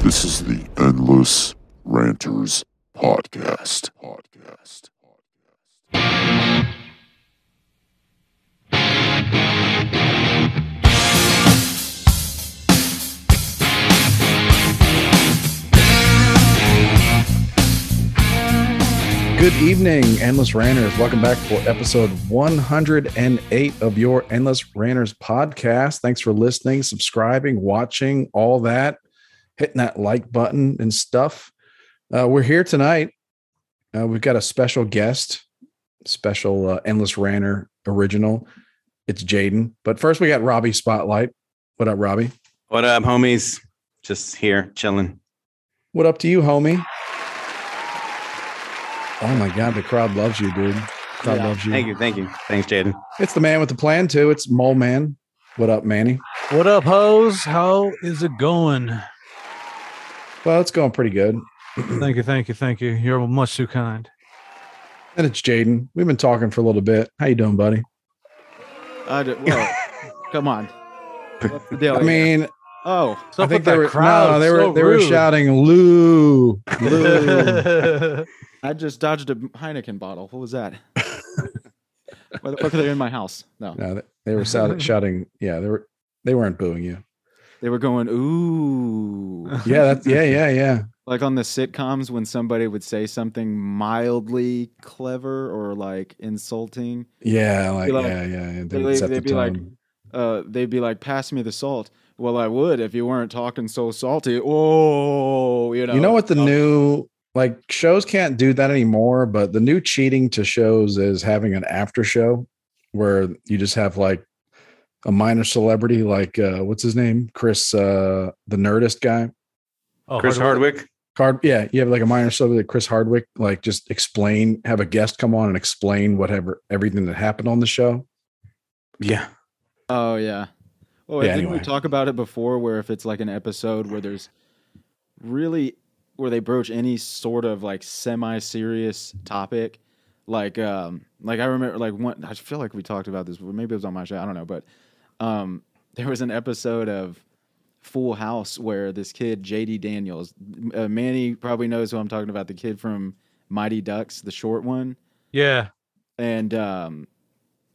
This is the Endless Ranters Podcast. Podcast. Good evening, Endless Ranters. Welcome back for episode 108 of your Endless Ranters podcast. Thanks for listening, subscribing, watching, all that, hitting that like button and stuff. Uh, we're here tonight. Uh, we've got a special guest, special uh, Endless Ranter original. It's Jaden. But first, we got Robbie Spotlight. What up, Robbie? What up, homies? Just here chilling. What up to you, homie? Oh my God, the crowd loves you, dude. Crowd Yeah. loves you. Thank you, thank you, thanks, Jaden. It's the man with the plan too. It's Mole Man. What up, Manny? What up, hoes? How is it going? Well, it's going pretty good. Thank you, thank you, thank you. You're much too kind. And it's Jaden. We've been talking for a little bit. How you doing, buddy? I did, well, come on. What's the deal? I mean, oh, So I think they were no, they were so they were shouting Lou, Lou. I just dodged a Heineken bottle. What was that? Why the fuck are they in my house? No, no, they, they were shouting, shouting. Yeah, they were they weren't booing you. they were going ooh, Yeah, that's yeah, yeah, yeah. like on the sitcoms when somebody would say something mildly clever or like insulting. Yeah, like, like- yeah, yeah. yeah. They they- would set they'd the be like. Uh, they'd be like, "Pass me the salt." Well, I would if you weren't talking so salty. Oh, you know. you know what the new like shows can't do that anymore, but the new cheating to shows is having an after show where you just have like a minor celebrity like uh what's his name? Chris uh the Nerdist guy. Oh, Chris Hardwick. Card yeah, you have like a minor celebrity like Chris Hardwick, like just explain, have a guest come on and explain whatever everything that happened on the show. Yeah, Oh yeah. Oh, Yeah, didn't we anyway. talk about it before? Where if it's like an episode where there's really where they broach any sort of like semi-serious topic, like um like I remember like one I feel like we talked about this, but maybe it was on my show, I don't know, but um there was an episode of Full House where this kid JD Daniels, uh, Manny probably knows who I'm talking about, the kid from Mighty Ducks, the short one. Yeah. and um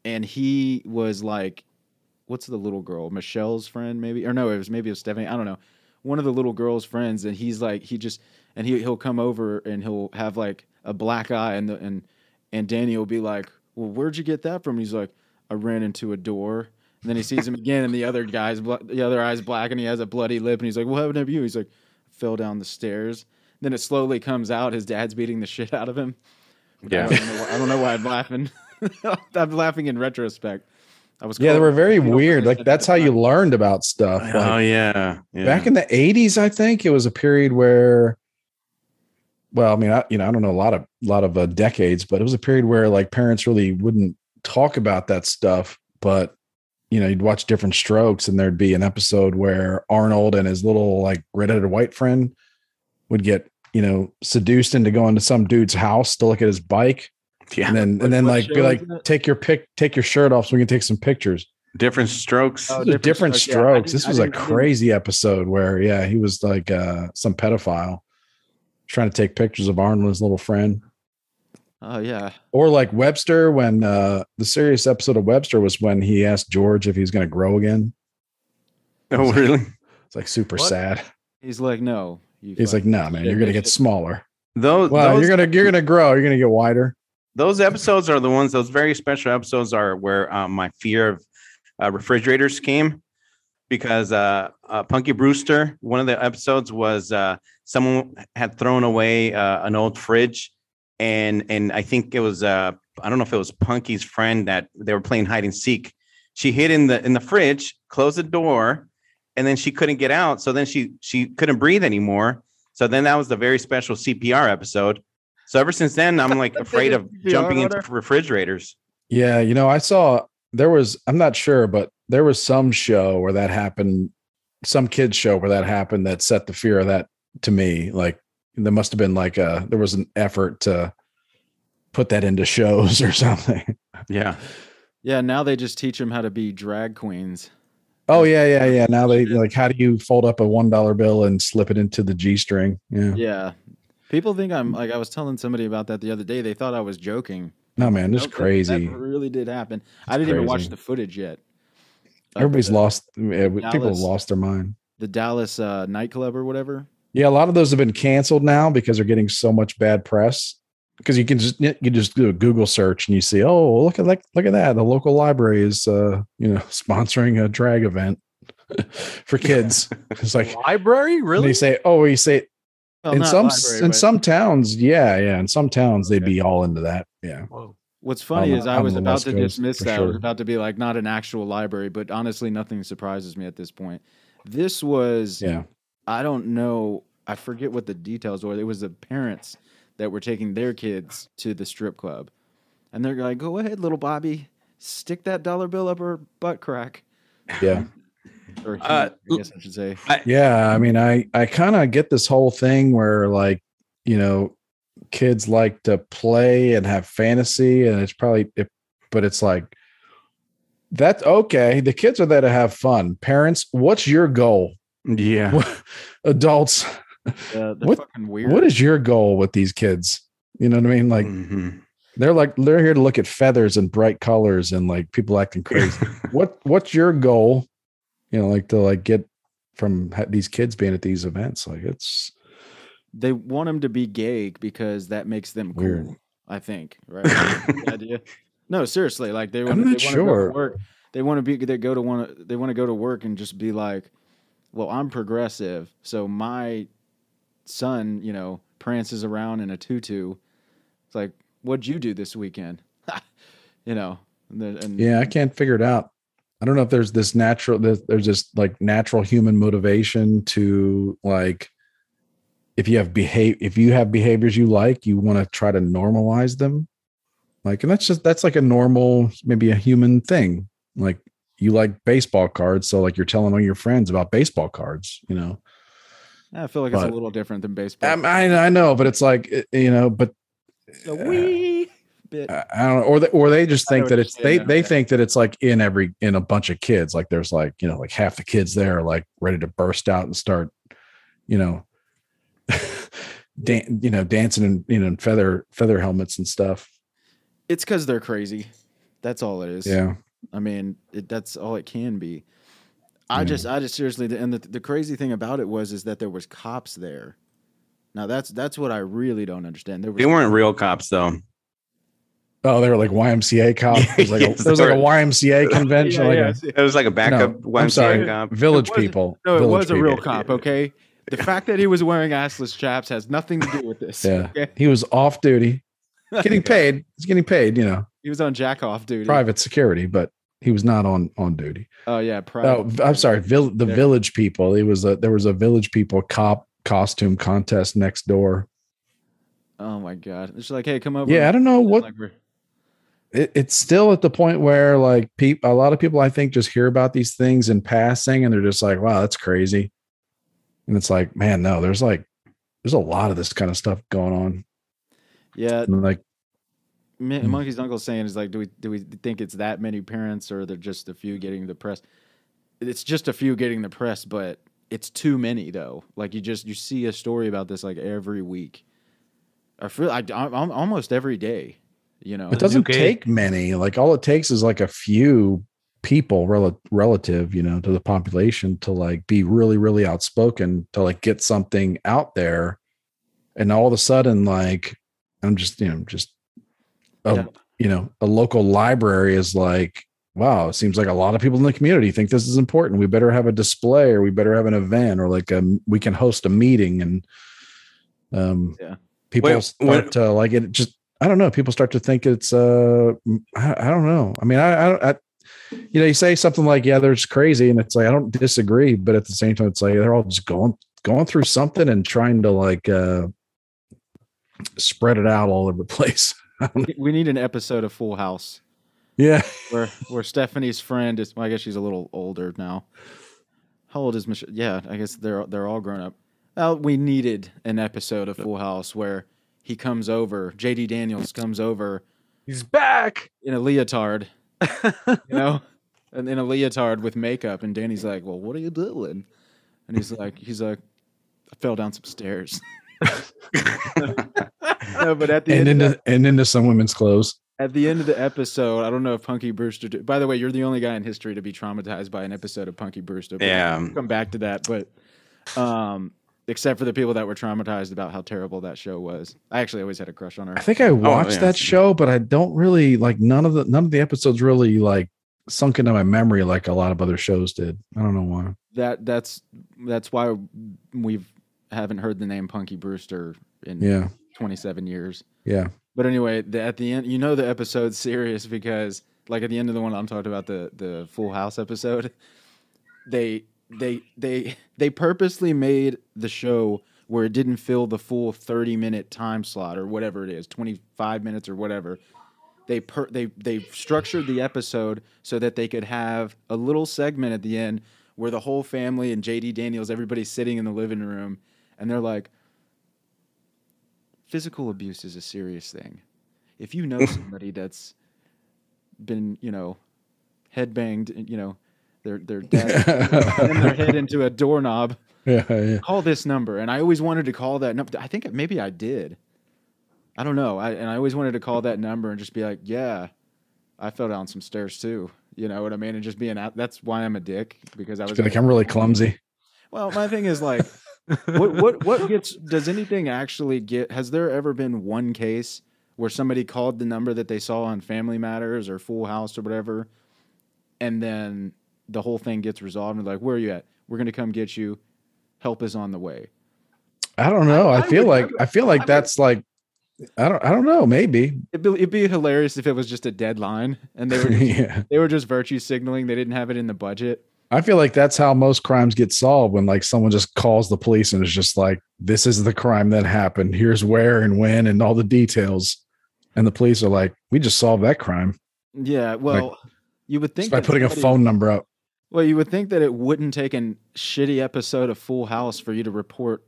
and he was like what's the little girl michelle's friend maybe? Or no it was maybe it was stephanie i don't know one of the little girl's friends and he's like he just and he, he'll come over and he'll have like a black eye and the, and and danny will be like well where'd you get that from he's like i ran into a door and then he sees him again and the other guy's bl- the other eye's black and he has a bloody lip and he's like what happened to you he's like fell down the stairs then it slowly comes out his dad's beating the shit out of him I yeah. don't, know why, I don't know why I'm laughing. I'm laughing in retrospect. I was Yeah, they were very you know, weird. Like that's how you learned about stuff. Oh yeah, yeah. back in the 80s i think it was a period where well i mean I, you know i don't know a lot of lot of uh, decades but it was a period where like parents really wouldn't talk about that stuff but you know you'd watch different strokes and there'd be an episode where arnold and his little like redheaded white friend would get you know seduced into going to some dude's house to look at his bike yeah. and then What- and then like be like take your pic take your shirt off so we can take some pictures different strokes. Oh, different different strokes, strokes. didn't- This was a didn't- I didn't- crazy episode where, yeah, he was like uh, some pedophile trying to take pictures of Arnold and his little friend. Oh yeah. Or like Webster, when uh, the serious episode of Webster was when he asked George if he was going to grow again. oh really? It's like super What? sad. He's like, no. He's like, fucking no, man, you're going to get smaller. Those Well, those, you're going to you're going to grow. You're going to get wider. Those episodes are the ones. Those very special episodes are where um, my fear of uh, refrigerators came because uh, uh, Punky Brewster. One of the episodes was uh, someone had thrown away uh, an old fridge, and and I think it was uh, I don't know if it was Punky's friend that they were playing hide and seek. She hid in the in the fridge, closed the door, and then she couldn't get out. So then she she couldn't breathe anymore. So then that was the very special CPR episode. So ever since then, I'm like afraid of jumping into refrigerators. Yeah, you know, I saw there was I'm not sure, but there was some show where that happened, some kids show where that happened that set the fear of that to me. Like there must have been like a there was an effort to put that into shows or something. Yeah. Yeah, now they just teach them how to be drag queens. Oh yeah, yeah, yeah. Now they like, how do you fold up a one dollar bill and slip it into the G string? Yeah. Yeah. People think I'm like I was telling somebody about that the other day. They thought I was joking. No man, this Nope, that- crazy. That really did happen. I didn't even watch the footage yet. Everybody's the, lost. yeah, People have lost their mind. the Dallas uh, nightclub or whatever. Yeah, a lot of those have been canceled now because they're getting so much bad press. Because you can just you just do a Google search and you see, oh, look at like look at that. The local library is uh, you know, sponsoring a drag event for kids. it's like Library, and really? they say, oh, you say Well, in some library, in but some towns, yeah, yeah. In some towns they'd Okay. be all into that. Yeah. Whoa. What's funny on is the- I was about West to Coast, dismiss for that. I was about to be like not an actual library, but honestly, nothing surprises me at this point. This was Yeah. I don't know. I forget what the details were. It was the parents that were taking their kids to the strip club, and they're like, "Go ahead, little Bobby, stick that dollar bill up her butt crack." Yeah. Or he, Uh, I guess I should say. Yeah, I mean, I I kind of get this whole thing where like, you know, kids like to play and have fantasy, and it's probably, it, but it's like, that's okay. The kids are there to have fun. Parents, what's your goal? Yeah. Adults, Uh, what- fucking weird. what is your goal with these kids? You know what I mean? Like Mhm. they're like they're here to look at feathers and bright colors and like people acting crazy. what what's your goal? You know, like to like get from these kids being at these events. Like it's they want them to be gay because that makes them cool. Weird. I think, right? Idea. No, seriously, like they want. I'm they not wanna sure. Go to work. They want to be. They go to want. They want to go to work and just be like, "Well, I'm progressive, so my son, you know, prances around in a tutu." It's like, "What'd you do this weekend?" you know. And, then- and Yeah, I can't figure it out. I don't know if there's this natural there's, this like natural human motivation to like if you have behave if you have behaviors you like, you want to try to normalize them. Like and that's just that's like a normal maybe a human thing. Like you like baseball cards, so like you're telling all your friends about baseball cards, you know. I feel like it's a little different than baseball. Um, I I know, but it's like you know, but the wee bit. I I don't know, or they, or they just think that it's they they yeah. think that it's like in every in a bunch of kids. Like there's like you know like half the kids there are like ready to burst out and start, you know, dan- you know dancing in you know in feather feather helmets and stuff. It's because they're crazy. That's all it is. Yeah, I mean, it, that's all it can be. I Yeah. just, I just seriously, and the, the crazy thing about it was, is that there was cops there. Now that's that's what I really don't understand. There was They weren't real cops though. Oh, they were like YMCA cops. There was like a, Yes, there was like a. YMCA convention. Yeah, like yeah, a, It was like a backup no, I'm sorry, cop. village people. no, it Village was a real cop. Okay, the fact that he was wearing assless chaps has nothing to do with this. Yeah, okay? he was off duty, getting paid. He's getting paid. You know, He was on jack off duty. private security, but he was not on on duty. Oh yeah, private. Oh, v- I'm sorry. Vill- the Yeah. village people. It was a there was a village people cop costume contest next door. Oh my god, it's like, hey, come over. Yeah, I don't know what Like, we're- it, it's still at the point where like people, a lot of people I think just hear about these things in passing and they're just like, wow, that's crazy. And it's like, man, no, there's like there's a lot of this kind of stuff going on. yeah, And like, Hmm. Monkey's uncle saying is like, do we do we think it's that many parents, or they're just a few getting the press? It's just a few getting the press, but it's too many though. Like you just you see a story about this like every week, I feel I, I'm almost every day. You know, it doesn't okay. take many. Like all it takes is like a few people rel- relative, you know, to the population to like be really, really outspoken to like get something out there. And all of a sudden, like I'm just, you know, just a, Yeah. you know, a local library is like, wow, it seems like a lot of people in the community think this is important. We better have a display or we better have an event or like um we can host a meeting and um Yeah. people Wait, start what- to like it just I don't know. People start to think it's uh I, I don't know. I mean, I, I don't I, you know, you say something like, yeah, there's crazy, and it's like I don't disagree, but at the same time, it's like they're all just going going through something and trying to like uh spread it out all over the place. We- we need an episode of Full House yeah. where where Stephanie's friend is. Well, I guess she's a little older now. How old is Michelle? Yeah, I guess they're they're all grown up. Well, we needed an episode of Full House where he comes over. JD Daniels comes over He's back. in a leotard you know, and in a leotard with makeup. And Danny's like, "Well, what are you doing?" And he's like, "He's like, I fell down some stairs." no, but at the And end, of, into and into some women's clothes. at the end of the episode, I don't know if Punky Brewster. Did, by the way, you're the only guy in history to be traumatized by an episode of Punky Brewster. Yeah. we'll come back to that, but um, except for the people that were traumatized about how terrible that show was. I actually always had a crush on her. I think I oh, watched yeah. that show, but I don't really like none of the none of the episodes really like sunk into my memory like a lot of other shows did. I don't know why. that that's that's why we've haven't heard the name Punky Brewster in Yeah. 27 years. Yeah. But anyway, the, at the end, you know the episode's serious because, like, at the end of the one I'm talking about, the the Full House episode, they they they they purposely made the show where it didn't fill the full 30 minute time slot or whatever it is, 25 minutes or whatever. They per, they they structured the episode so that they could have a little segment at the end where the whole family and JD Daniels, everybody's sitting in the living room, and they're like, physical abuse is a serious thing. If you know somebody that's been, you know, head banged, you know, their their dad and their head into a doorknob, Yeah. Yeah. call this number. And I always wanted to call that number. I think maybe I did. I don't know. I and I always wanted to call that number and just be like, yeah, I fell down some stairs too. You know what I mean? And just being out. That's why I'm a dick because I was like I'm really clumsy. well, my thing is like, what what what gets? Does anything actually get? Has there ever been one case where somebody called the number that they saw on Family Matters or Full House or whatever, and then the whole thing gets resolved and like, where are you at? We're gonna come get you. Help is on the way. I don't know. I, I feel like never- I feel like I would- that's like I don't I don't know, maybe. It'd be, it'd be hilarious if it was just a deadline and they were just, yeah. they were just virtue signaling. They didn't have it in the budget. I feel like that's how most crimes get solved when like someone just calls the police and is just like, this is the crime that happened. Here's where and when and all the details. And the police are like, we just solved that crime Yeah. Well, you would think by that putting a phone number up. Well, you would think that it wouldn't take a shitty episode of Full House for you to report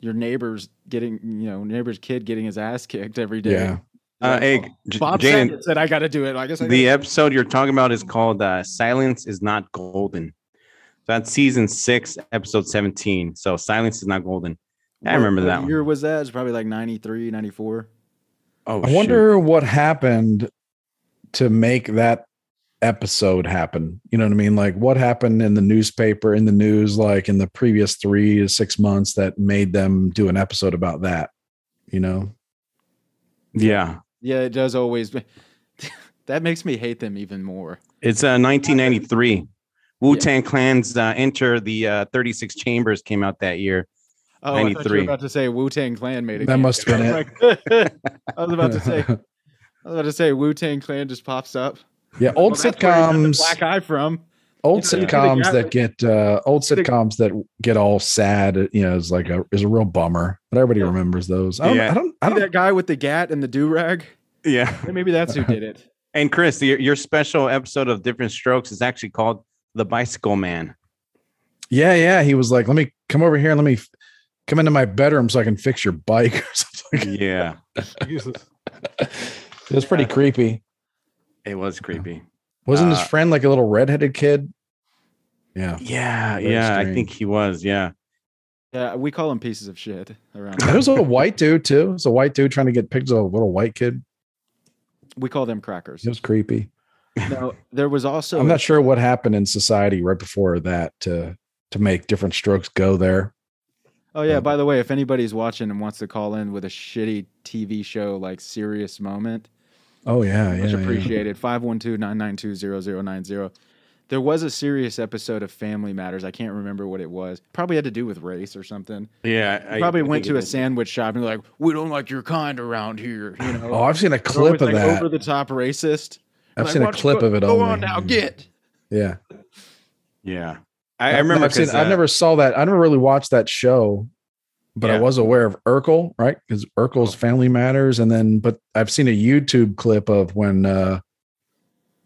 your neighbor's getting, you know, neighbor's kid getting his ass kicked every day. Yeah. Uh, hey, J- Bob Jane, Saget said, "I got to do it." I guess I the episode you're talking about is called uh, "Silence is Not Golden." So That's season six, episode 17. So silence is not golden. I What- remember what that one. year was that? It's probably like 93, 94. Oh, I wonder what happened to make that episode happen. You know what I mean? Like what happened in the newspaper, in the news, like in the previous three to six months that made them do an episode about that. You know? Yeah, Yeah, it does always. that makes me hate them even more. it's uh, 1993. Wu Tang Clan's uh, Enter the uh, 36 Chambers came out that year. Oh, I thought you 93. were about to say Wu Tang Clan made it. That must have been it. I was about to say. I was about to say Wu Tang Clan just pops up. Yeah, old Well, that's where he got the sitcoms, Black eye from. old you know, sitcoms got- that get uh old sitcoms that get all sad, you know, is like a is a real bummer. But everybody Yeah. remembers those. I don't, Yeah. I don't, I don't that guy with the gat and the do rag? Yeah. Maybe that's who did it. And Chris, your, your special episode of Different Strokes is actually called The Bicycle Man. Yeah, yeah. He was like, "Let me come over here and let me f- come into my bedroom so I can fix your bike or something." Yeah, Jesus. it was pretty creepy. It was creepy. Wasn't his Uh, friend like a little redheaded kid? Yeah, Yeah, Very yeah, I think he was. Yeah. Yeah, we call them pieces of shit around. there was a white dude too. It was a white dude trying to get picked. A little white kid. we call them crackers. It was creepy. No, there was also. I'm not sure what happened in society right before that to to make different strokes go there. Oh yeah. By the way, if anybody's watching and wants to call in with a shitty TV show like Serious Moment, Oh yeah, much yeah. yeah. appreciated. 512-992-0090. There was a serious episode of Family Matters. I can't remember what it was. Probably had to do with race or something. Yeah. I- Probably I went to a is. sandwich shop and like, we don't like your kind around here. You know, Oh, I've seen a clip always, of like, that. Over the top racist. I've Like, seen a clip go- of it. Go only. on now, get. Yeah, Yeah. I, I remember I've seen. 'cause, I uh, never saw that. I never really watched that show, but I was aware of Urkel, right? Because Urkel's Family Matters, and then but I've seen a YouTube clip of when uh,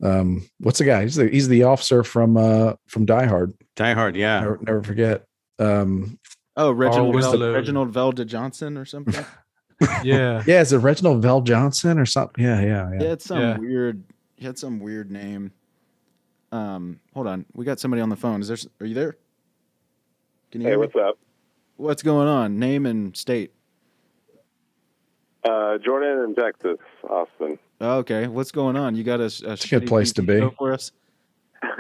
um, what's the guy? He's the he's the officer from uh from Die Hard. Die Hard. Yeah. Never, never forget. Um, Oh, Reginald, Vel- Winslow. Reginald Velda Johnson or something. Yeah. yeah, is it Reginald VelJohnson or something? Yeah, yeah, yeah. yeah. it's some Yeah. weird. he had some weird name. Um, hold on, we got somebody on the phone. Is there? Are you there? Can you Hey, hear me? what's up? What's going on? Name and state. Uh, Jordan in Texas, Austin. Okay, what's going on? You got a good place to be. for us,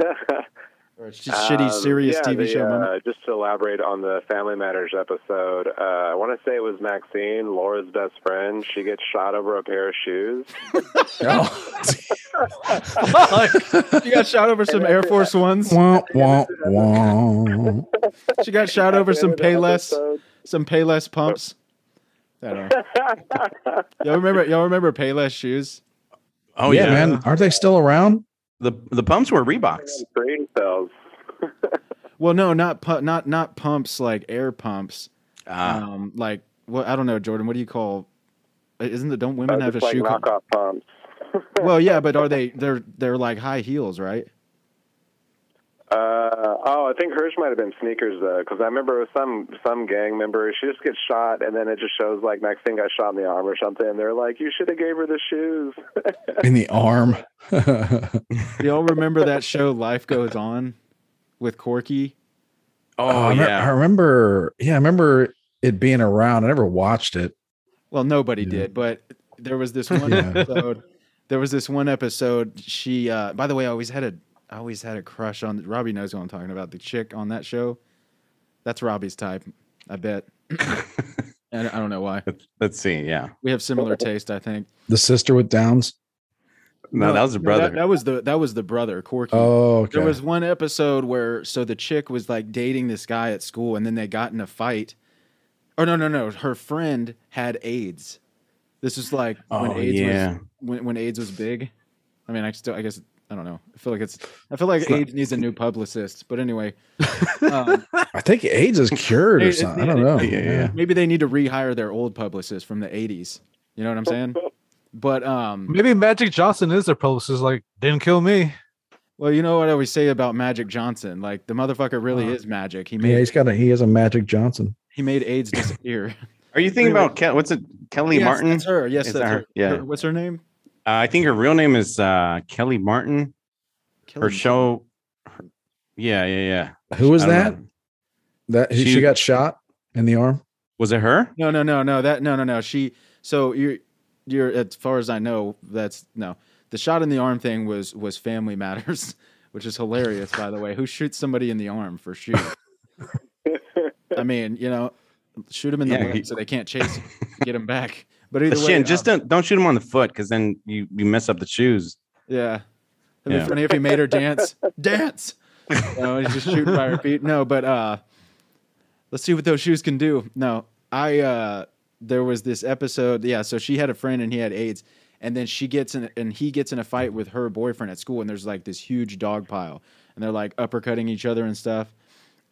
or a sh- shitty Um, serious yeah, TV the, show uh, moment? Just to elaborate on the Family Matters episode, uh, I want to say it was Maxine, Laura's best friend. She gets shot over a pair of shoes. Oh. She got shot over some Air Force Ones. wah, wah, wah. She got shot over some At the end of the Payless, some Payless pumps. I don't know. Y'all remember? Y'all remember Payless shoes? Oh yeah, yeah, man. Aren't they still around? The the pumps were Reeboks. Brain cells. Well, no, not pu- not not pumps like air pumps. Ah, Um, like what? I don't know, Jordan. What do you call? Isn't it? Don't women Uh, have a just like shoe? co- knockoff pumps. well, yeah, but are they? They're they're like high heels, right? Uh, oh, I think hers might have been sneakers though, because I remember it was some some gang member. She just gets shot, and then it just shows like Maxine got shot in the arm or something. And they're like, "You should have gave her the shoes." In the arm. Y'all remember that show Life Goes On with Corky? oh I, me- I remember. Yeah, I remember it being around. I never watched it. Well, nobody Yeah. did, but there was this one Yeah. episode. There was this one episode. She, uh, by the way, I always had a, I always had a crush on. Robbie knows what I'm talking about. The chick on that show. That's Robbie's type, I bet. and I don't know why. Let's see. Yeah. We have similar taste, I think. The sister with Downs. No, that was a no, brother. That, that was the that was the brother, Corky. Oh, okay. There was one episode where so the chick was like dating this guy at school, and then they got in a fight. Or no, no, no. Her friend had AIDS. This is like when Oh, AIDS yeah. was when, when AIDS was big. I mean, I still, I guess, I don't know. I feel like it's, I feel like It's not- AIDS needs a new publicist. But anyway, um, I think AIDS is cured or It- it- something. I don't know. Yeah, yeah. maybe they need to rehire their old publicist from the '80s. You know what I'm saying? But um, Maybe Magic Johnson is their publicist. Like, didn't kill me. well, you know what I always say about Magic Johnson? Like the motherfucker really Uh, is magic. He Yeah, made he's got a he has a Magic Johnson. he made AIDS disappear. Are you thinking Wait, about Ke- what's it? Kelly Yes, Martin. That's her. Yes, Is that's that her. her? Yeah. Her- what's her name? Uh, I think her real name is uh, Kellie Martin. Her Kelly- show. her- yeah, yeah, yeah. Who was that? know. That she, She- got shot in the arm. Was it her? No, no, no, no. That no, no, no. She. So you're, you're as far as I know, that's no. The shot in the arm thing was was Family Matters, which is hilarious, by the way. Who shoots somebody in the arm for shoot? I mean, you know, shoot him in the Yeah, leg he- so they can't chase, him, get him back. But either way, Shin, just um, don't don't shoot him on the foot because then you you mess up the shoes. yeah. It'd be Yeah. funny if he made her dance, dance. no, he's just shooting by her feet. No, but uh, let's see what those shoes can do. No, I uh, there was this episode. Yeah, so she had a friend and he had AIDS, and then she gets in and he gets in a fight with her boyfriend at school, and there's like this huge dog pile, and they're like uppercutting each other and stuff.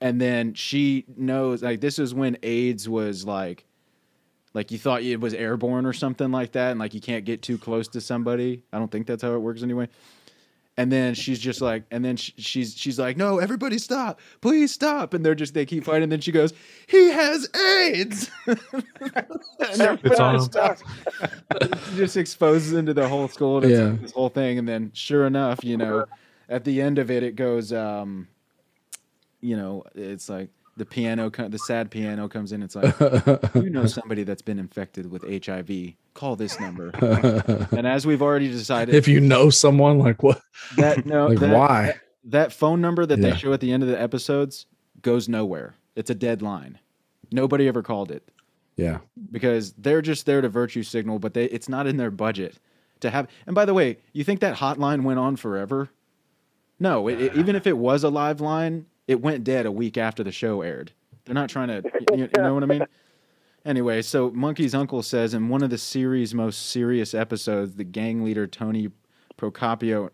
And then she knows like this is when AIDS was like like you thought it was airborne or something like that and like you can't get too close to somebody. I don't think that's how it works anyway. And then she's just like, and then sh- she's she's like, no, everybody stop, please stop. And they're just they keep fighting. And then she goes, he has AIDS. and It's on him. stops. Just exposes into the whole school. And Yeah. like this whole thing. And then sure enough, you know, at the end of it, it goes, um, you know, it's like the piano, the sad piano comes in. It's like, you know somebody that's been infected with HIV, call this number. And as we've already decided, if you know someone, like what? that no, Like that, why? that phone number that Yeah. they show at the end of the episodes goes nowhere. It's a dead line. Nobody ever called it Yeah. because they're just there to virtue signal, but they, it's not in their budget to have. And by the way, you think that hotline went on forever? No, it, it- even if it was a live line, it went dead a week after the show aired. They're not trying to, you, you know what I mean? Anyway, so Monkey's uncle says in one of the series' most serious episodes, the gang leader Tony Procopio.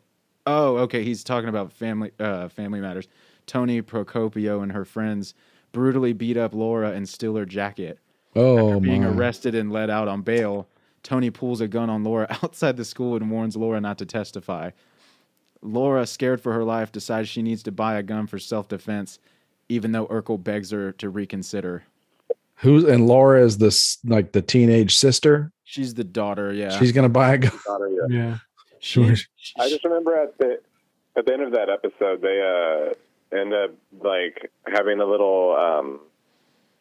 Oh, okay, he's talking about family uh, family matters. Tony Procopio and her friends brutally beat up Laura and steal her jacket. Oh After being my. arrested and let out on bail, Tony pulls a gun on Laura outside the school and warns Laura not to testify. Laura, scared for her life, decides she needs to buy a gun for self defense, even though Urkel begs her to reconsider. Who's and Laura is this like the teenage sister? She's the daughter, yeah. She's gonna buy a gun. Daughter, yeah. Yeah. Sure. I just remember at the at the end of that episode, they uh end up like having a little um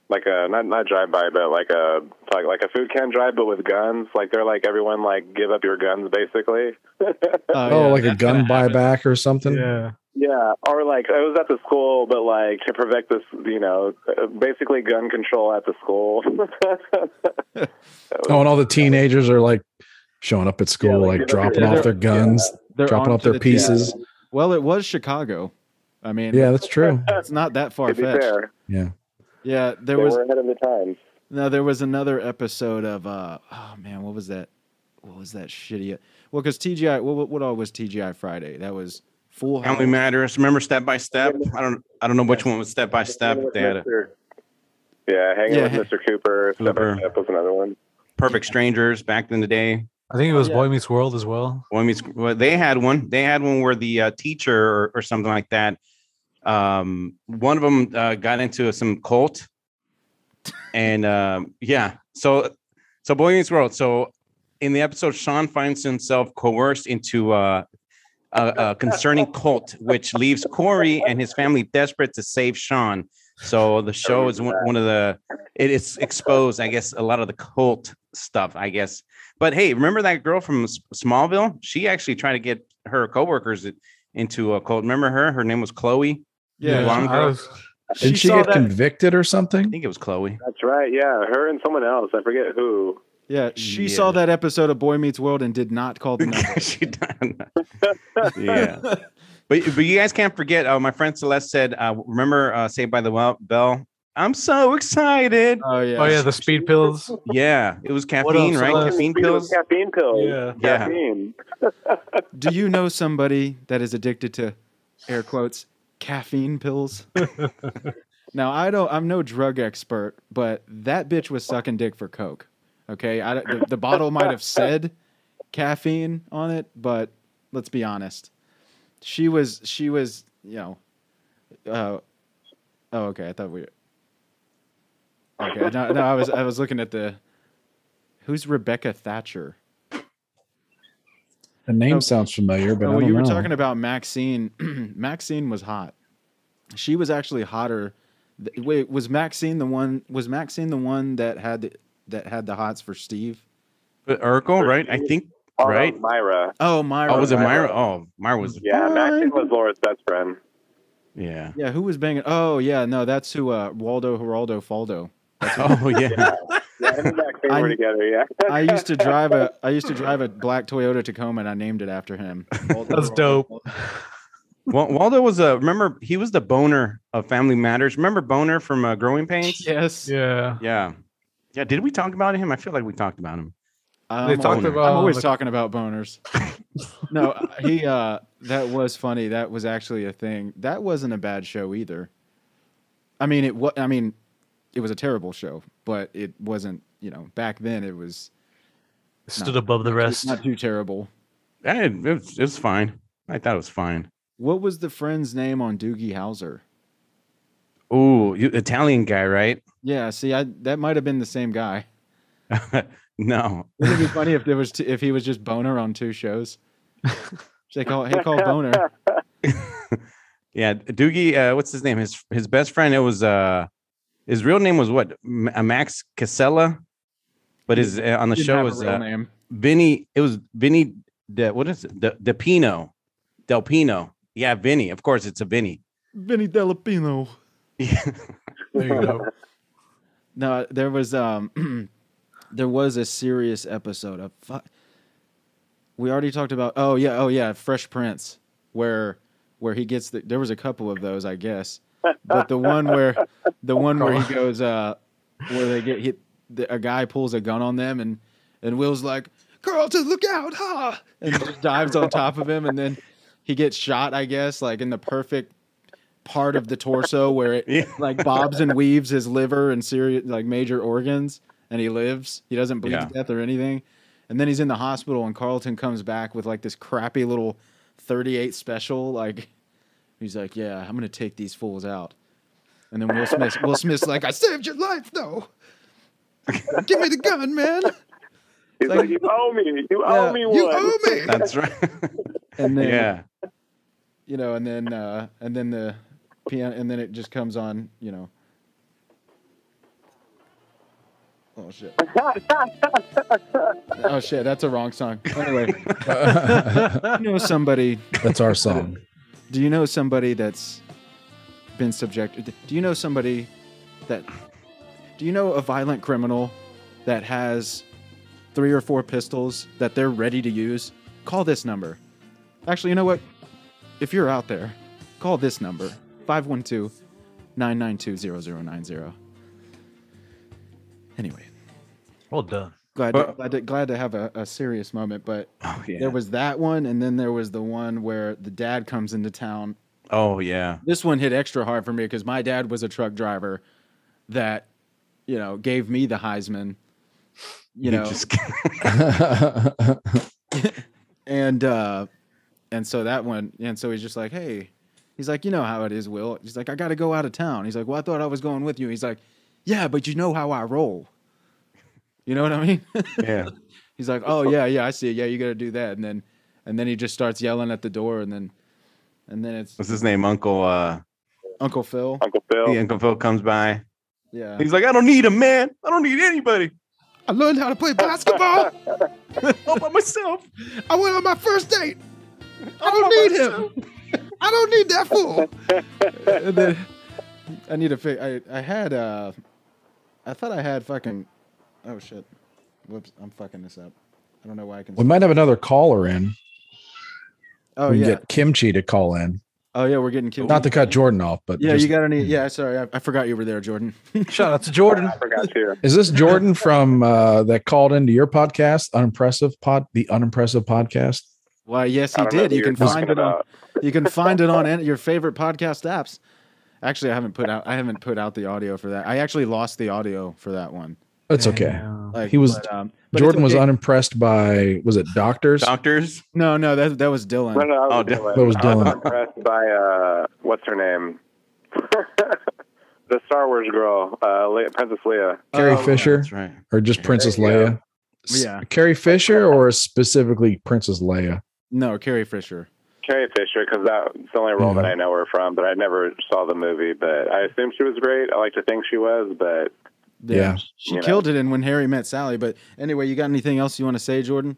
like a not not drive by, but like a like like a food can drive, but with guns. Like they're like everyone like give up your guns basically. Oh, yeah. like a gun buyback or something. Yeah. Yeah, or like I was at the school, but like to prevent this, you know, uh, basically gun control at the school. Oh, and all the teenagers are like showing up at school, Yeah, like, like dropping off their guns, They're dropping off their the team. pieces. Well, it was Chicago. I mean, Yeah, that's true. it's not that far to be fetched. Yeah. Yeah, there they was were ahead of the times. no, there was another episode of uh oh man, what was that? What was that shitty? Well, because TGI, what, what what all was TGI Friday? That was Full House. Family Matters. Remember Step by Step? I don't. I don't know which one was Step by Step. They had a Yeah, hanging Yeah. with Mr. Cooper. Step by Step was another one. Perfect Strangers back in the day. I think it was Yeah. Boy Meets World as well. Boy Meets. Well, they had one. They had one where the uh, teacher or, or something like that. Um, one of them uh, got into some cult, and um, yeah. So, so Boy Meets World. So, in the episode, Sean finds himself coerced into uh, a, a concerning cult, which leaves Corey and his family desperate to save Sean. So the show is one, of the it is exposed, I guess, a lot of the cult stuff, I guess. But hey, remember that girl from Smallville? She actually tried to get her coworkers into a cult. Remember her? Her name was Chloe. Yeah, blonde I girl. was- Didn't she, get that- convicted or something? I think it was Chloe. That's right. Yeah, her and someone else. I forget who. Yeah, she Yeah. saw that episode of Boy Meets World and did not call the number. she done. yeah. But but you guys can't forget. Uh, my friend Celeste said, uh, "Remember uh, Saved by the Well- Bell." I'm so excited. Oh yeah. oh yeah, the speed pills. Yeah, it was else, caffeine, right? Celeste? Caffeine pills. Caffeine pills. Yeah. Yeah. Caffeine. Do you know somebody that is addicted to air quotes caffeine pills? now I don't. I'm no drug expert, but that bitch was sucking dick for coke. Okay, I, the, the bottle might have said caffeine on it, but let's be honest. She was. She was. You know. Uh, oh, okay. I thought we. Okay. No, no. I was. I was looking at the. Who's Rebecca Thatcher? The name Oh. sounds familiar, but Oh, I don't you were know. talking about Maxine. Maxine was hot. She was actually hotter. Wait, was Maxine the one? Was Maxine the one that had the, that had the hots for Steve? But Urkel, right? I think. Oh, Right. Myra. Oh, Myra. Oh, was it Myra. Myra? Oh, Myra was. Yeah, fine. Maxine was Laura's best friend. Yeah. Yeah, who was banging? Oh, yeah, no, that's who. Uh, Waldo Geraldo Faldo. Oh yeah. Yeah, him and Maxine I- were together. Yeah. I used to drive a. I used to drive a black Toyota Tacoma, and I named it after him. That's dope. Well, Waldo was a. Remember, he was the boner of Family Matters. Remember Boner from uh, Growing Pains? Yes. Yeah. Yeah. Yeah. Did we talk about him? I feel like we talked about him. I'm They talked always- about I'm always the- talking about boners. no, he. uh That was funny. That was actually a thing. That wasn't a bad show either. I mean, it was. I mean, it was a terrible show, but it wasn't. You know, back then it was Stood above the rest. not too terrible. It, it, was, it was fine. I thought it was fine. What was the friend's name on Doogie Howser? Ooh, you, Italian guy, right? Yeah, see, I that might have been the same guy. no. Wouldn't it be funny if there was t- if he was just boner on two shows? They call hey call boner. Yeah, Doogie. Uh, what's his name? His his best friend. It was uh, his real name was what? M- uh, Max Casella, but his uh, on the show have was uh, name. Vinny. It was Vinny. De, what is it? De, De Pino. Del Pino. Yeah, Vinny. Of course, it's a Vinny. Vinny Delapino. Yeah. There you go. No, there was um there was a serious episode of fu- we already talked about oh yeah, oh yeah, Fresh Prince where where he gets the there was a couple of those, I guess. But the one where the one where he goes uh where they get hit the, a guy pulls a gun on them and and Will's like, "Carlton, look out, ha!" and just dives on top of him and then he gets shot, I guess, like in the perfect part of the torso where it Yeah. like bobs and weaves his liver and serious like major organs and he lives he doesn't bleed Yeah. to death or anything and then he's in the hospital and carlton comes back with like this crappy little 38 special like he's like yeah i'm gonna take these fools out and then will smith will smith's like i saved your life though give me the gun man He's like- like, you owe me. You Yeah, owe me one. you owe me. That's right. And then yeah. you know, and then uh and then the piano and then it just comes on, you know. Oh shit. oh shit, that's a wrong song. Anyway, you know somebody That's our song. Do you know somebody that's been subjected do you know somebody that do you know a violent criminal that has three or four pistols that they're ready to use? Call this number. Actually you know what? If you're out there call this number 512-992-0090 anyway. Well done. Glad to, glad, to, glad to have a, a serious moment but Oh yeah. there was that one and then there was the one where the dad comes into town. Oh yeah. this one hit extra hard for me because my dad was a truck driver that you know gave me the heisman you know. just and uh and so that one and so he's just like hey he's like you know how it is will. He's like i gotta go out of town. He's like well i thought i was going with you. He's like yeah but you know how i roll you know what i mean yeah. he's like oh yeah yeah i see it. yeah you gotta do that and then and then he just starts yelling at the door and then and then it's What's his name? Uncle uh uncle phil Uncle Phil. the Uncle Phil comes by. yeah He's like, I don't need him, man. I don't need anybody. i learned how to play basketball All by myself. I went on my first date. I don't need him. I don't need that fool. and then I need to fix. I I had uh, I thought I had fucking. Oh shit! Whoops! I'm fucking this up. I don't know why I can. we might have another caller in. oh we can yeah. get Kimchi to call in. Oh yeah. We're getting killed. Not to cut Jordan off, but Yeah, just- you got any? Yeah, sorry, I, I forgot you were there, Jordan. Shout out to Jordan. I forgot to. Is this Jordan from uh, that called into your podcast, Unimpressive Pod, the Unimpressive Podcast? Why? Yes, he did. You can find talking it on. You can find it on any- your favorite podcast apps. Actually, I haven't put out. I haven't put out the audio for that. I actually lost the audio for that one. That's okay. Like He was- but, um, but it's Jordan was okay. unimpressed by was it doctors? Doctors. No, no, that that was Dylan. No, no, I Oh, was, Dylan. Dylan. That was I Dylan. was impressed by uh, what's her name? the Star Wars girl, uh, Le- Princess Leia. Carrie Oh, Fisher That's right. or just Princess There you Leia? S- Yeah. Carrie Fisher or specifically Princess Leia? No, Carrie Fisher. Carrie Fisher, because that's the only role Yeah. that I know her from. But I never saw the movie. But I assume she was great. I like to think she was, but Yeah. She You know. killed it in When Harry Met Sally. But anyway, you got anything else you want to say, Jordan?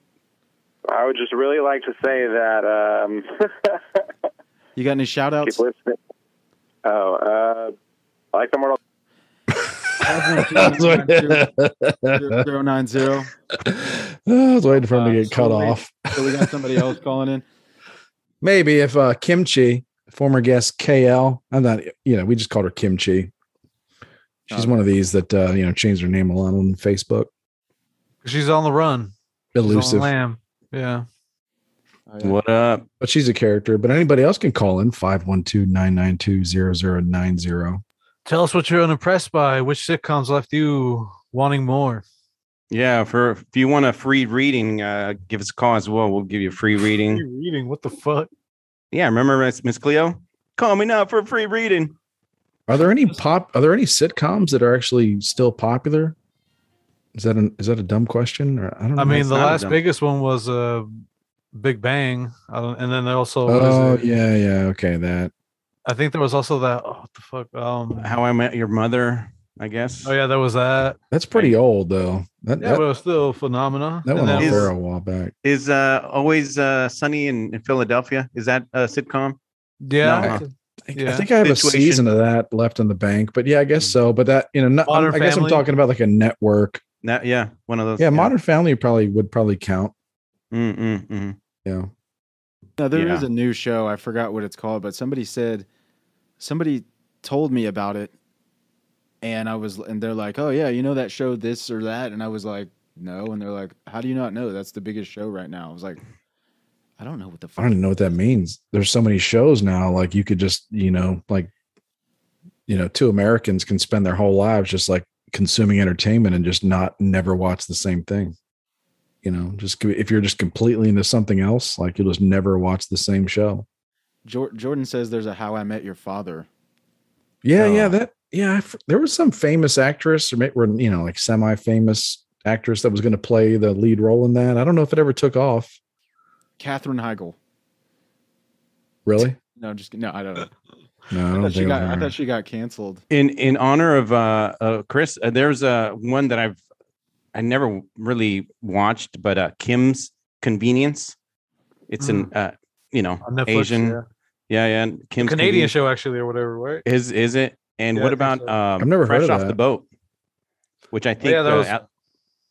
I would just really like to say that. Um, You got any shout keep outs? listening. Oh, uh, I like the Mortal. Zero nine zero. I was waiting for him to Uh, get cut so we- off. So we got somebody else calling in. Maybe if uh, Kimchi, former guest KL, I'm not, you know, we just called her Kimchi. She's Oh. one of these that uh, you know changed her name a lot on Facebook. She's on the run. She's on Elusive, lamb. Yeah. Oh, yeah. What up? but she's a character. But anybody else can call in 512-992-0090. Tell us what you're unimpressed by. Which sitcoms left you wanting more? Yeah, for if you want a free reading, uh, give us a call as well. We'll give you a free reading. reading? What the fuck? Yeah, remember Miss Miss Cleo? Call me now for a free reading. Are there any pop? Are there any sitcoms that are actually still popular? Is that an, is that a dumb question? Or I don't know. I mean, the last biggest one was uh, Big Bang, I don't, and then there also, oh yeah, yeah, okay, that. I think there was also that. Oh, what the fuck? Um, How I Met Your Mother, I guess. oh yeah, there was that. That's pretty old though. That Yeah, that, but it was still a phenomena. that And went then- off is- a while back. Is uh always uh sunny in, in Philadelphia? Is that a sitcom? yeah, No, I think- I think I have a season of that left in the bank, but yeah, I guess so. But that you know, not, Modern I guess I'm talking about like a network. That yeah, one of those. Yeah, Modern Family probably would probably count. Mm, mm, mm. Yeah, No, there is Yeah. a new show. I forgot what it's called, but somebody said somebody told me about it, and I was, and they're like, "Oh yeah, you know that show this or that," and I was like, "No," and they're like, "How do you not know? That's the biggest show right now." I was like, "I don't know what the I don't even know what that means. There's so many shows now. Like you could just you know like you know two Americans can spend their whole lives just like consuming entertainment and just not never watch the same thing. You know, just if you're just completely into something else, like you'll just never watch the same show. Jordan says there's a How I Met Your Father. Yeah, yeah, Oh. that yeah. I f- there was some famous actress, or maybe, or, you know, like semi-famous actress that was going to play the lead role in that. I don't know if it ever took off. Katherine Heigl. Really? No, just no. I don't know. No, I I thought she got. I thought she got canceled. in in honor of uh, uh Chris, uh, there's uh, one that I've I never really watched, but uh, Kim's Convenience. It's an uh, you know On Netflix, Asian, yeah. yeah, yeah. and Kim's Canadian Convenience. show actually or whatever, right? Is is it? And Yeah, what about so. um, I've never heard Fresh of off that. the boat? Which I think yeah, that uh, was- Al-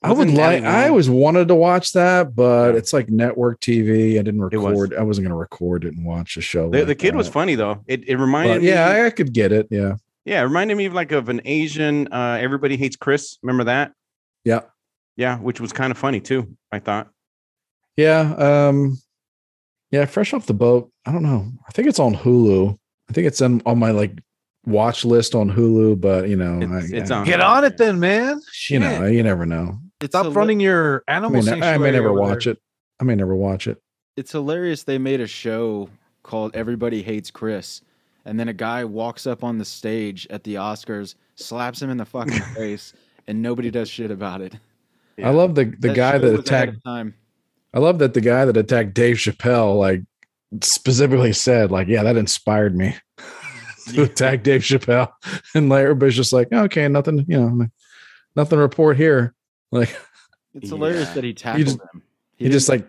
I would like. I always wanted to watch that, but Yeah. it's like network TV. I didn't It was. record. I wasn't going to record it and watch a show. The, like the kid was funny though. It it reminded But me. yeah, I, I could get it. Yeah, yeah, it reminded me of like of an Asian. Uh, Everybody hates Chris. Remember that? yeah, Yeah, which was kind of funny too. I thought. yeah. Um, yeah. Fresh off the boat. I don't know. I think it's on Hulu. I think it's on on my like watch list on Hulu. But you know, It's- I, it's I- on. Get on it then, man. You Shit. know, you never know. It's Stop hila- running your I, animal mean, I may never watch it. I may never watch it. It's hilarious. They made a show called "Everybody Hates Chris," and then a guy walks up on the stage at the Oscars, slaps him in the fucking face, and nobody does shit about it. I love the the guy that attacked time. I love that the guy that attacked Dave Chappelle like specifically said like, yeah, that inspired me to attack Dave Chappelle, and like everybody's just like, okay, nothing, you know, nothing to report here. Like It's hilarious Yeah. that he tackled just- him. he, just like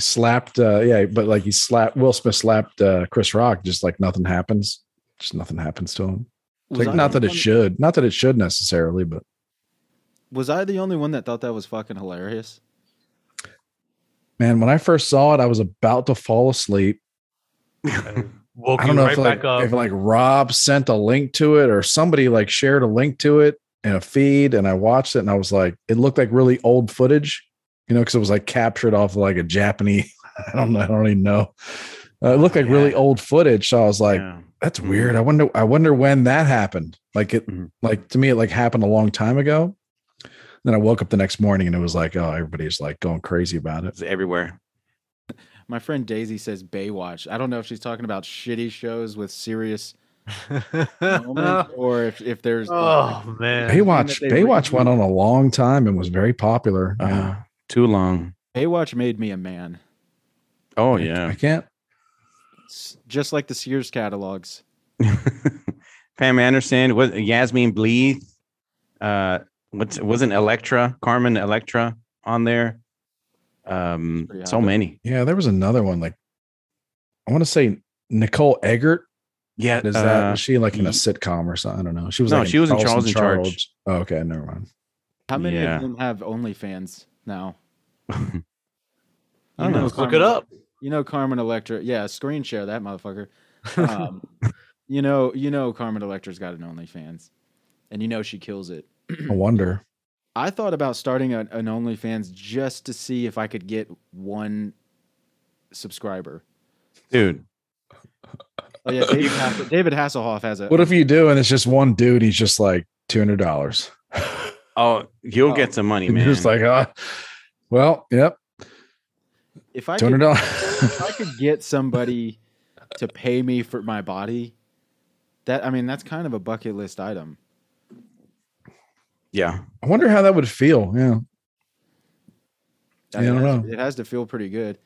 slapped, uh, yeah, but like he slapped Will Smith slapped uh, Chris Rock, just like nothing happens, just nothing happens to him. Was like I not the that it should, not that it should necessarily, but Was I the only one that thought that was fucking hilarious? man, when I first saw it, I was about to fall asleep. Woke I don't you know right if like back up. if like Rob sent a link to it or somebody like shared a link to it in a feed, and I watched it and I was like, it looked like really old footage, you know, because it was like captured off of like a Japanese. I don't know, I don't even know. Uh, it looked like really old footage, so I was like, Yeah. that's Mhm. weird. I wonder, I wonder when that happened. Like it, Mhm. like to me, it like happened a long time ago. Then I woke up the next morning and it was like, oh, everybody's like going crazy about it. It's everywhere. My friend Daisy says Baywatch. I don't know if she's talking about shitty shows with serious moments or if, if there's oh man. Baywatch, they Baywatch went on a long time and was very popular. Uh, Yeah. too long. Baywatch made me a man. Oh yeah, I yeah. can't. S- Just like the Sears catalogs. Pam Anderson, was Yasmin Bleeth, uh, what's wasn't Electra, Carmen Electra on there? Um, so many. Yeah, there was another one like I want to say Nicole Eggert. Yeah, Is that uh, was she like in a sitcom or something? I don't know. She was No, like she was in Charles in Charge. Oh, okay, never mind. How many Yeah. of them have OnlyFans now? I don't You know. Let's look it up. You know Carmen Electra. Yeah, screen share that motherfucker. Um, you know, you know Carmen Electra's got an OnlyFans, and you know she kills it. I wonder. I thought about starting a, an OnlyFans just to see if I could get one subscriber. dude. Oh yeah, David, Hassel, David Hasselhoff has it. What if you do and it's just one dude? He's just like two hundred dollars. Oh, you'll Oh. get some money, man. you're just like, uh, well, yep, if I two could, hundred if I could get somebody to pay me for my body, that I mean that's kind of a bucket list item. yeah. I wonder how that would feel. Yeah, I Yeah, I don't it has- know. It has to feel pretty good.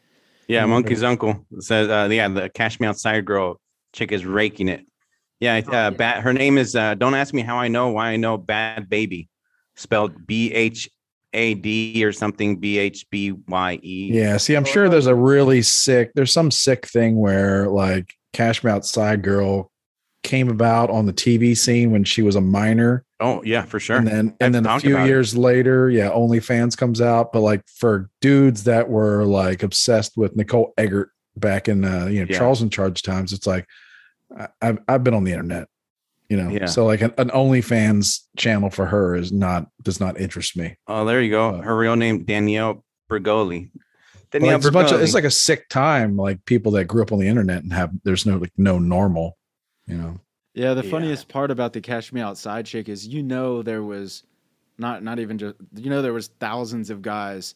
Yeah, Monkey's uncle says, uh, yeah, the Cash Me Outside girl chick is raking it. Yeah, Oh, uh, yeah. bad. Her name is. Uh, don't ask me how I know. Why I know Bad Baby, spelled B H A D or something. B H B Y E. yeah. See, I'm sure there's a really sick. There's some sick thing where like Cash Me Outside Girl came about on the TV scene when she was a minor. Oh yeah, for sure. And then I've and then a few about it. years later, yeah, OnlyFans comes out. But like for dudes that were like obsessed with Nicole Eggert back in uh, you know Yeah. Charles in Charge times, it's like I, I've I've been on the internet, you know. Yeah. So like an, an OnlyFans channel for her is not does not interest me. oh, there you go. Uh, Her real name Danielle Bregoli. But, Danielle like, it's a of it's like a sick time, like people that grew up on the internet and have there's no like no normal, you know. Yeah, the Yeah. funniest part about the Cash Me Outside chick is you know there was not not even just you know there was thousands of guys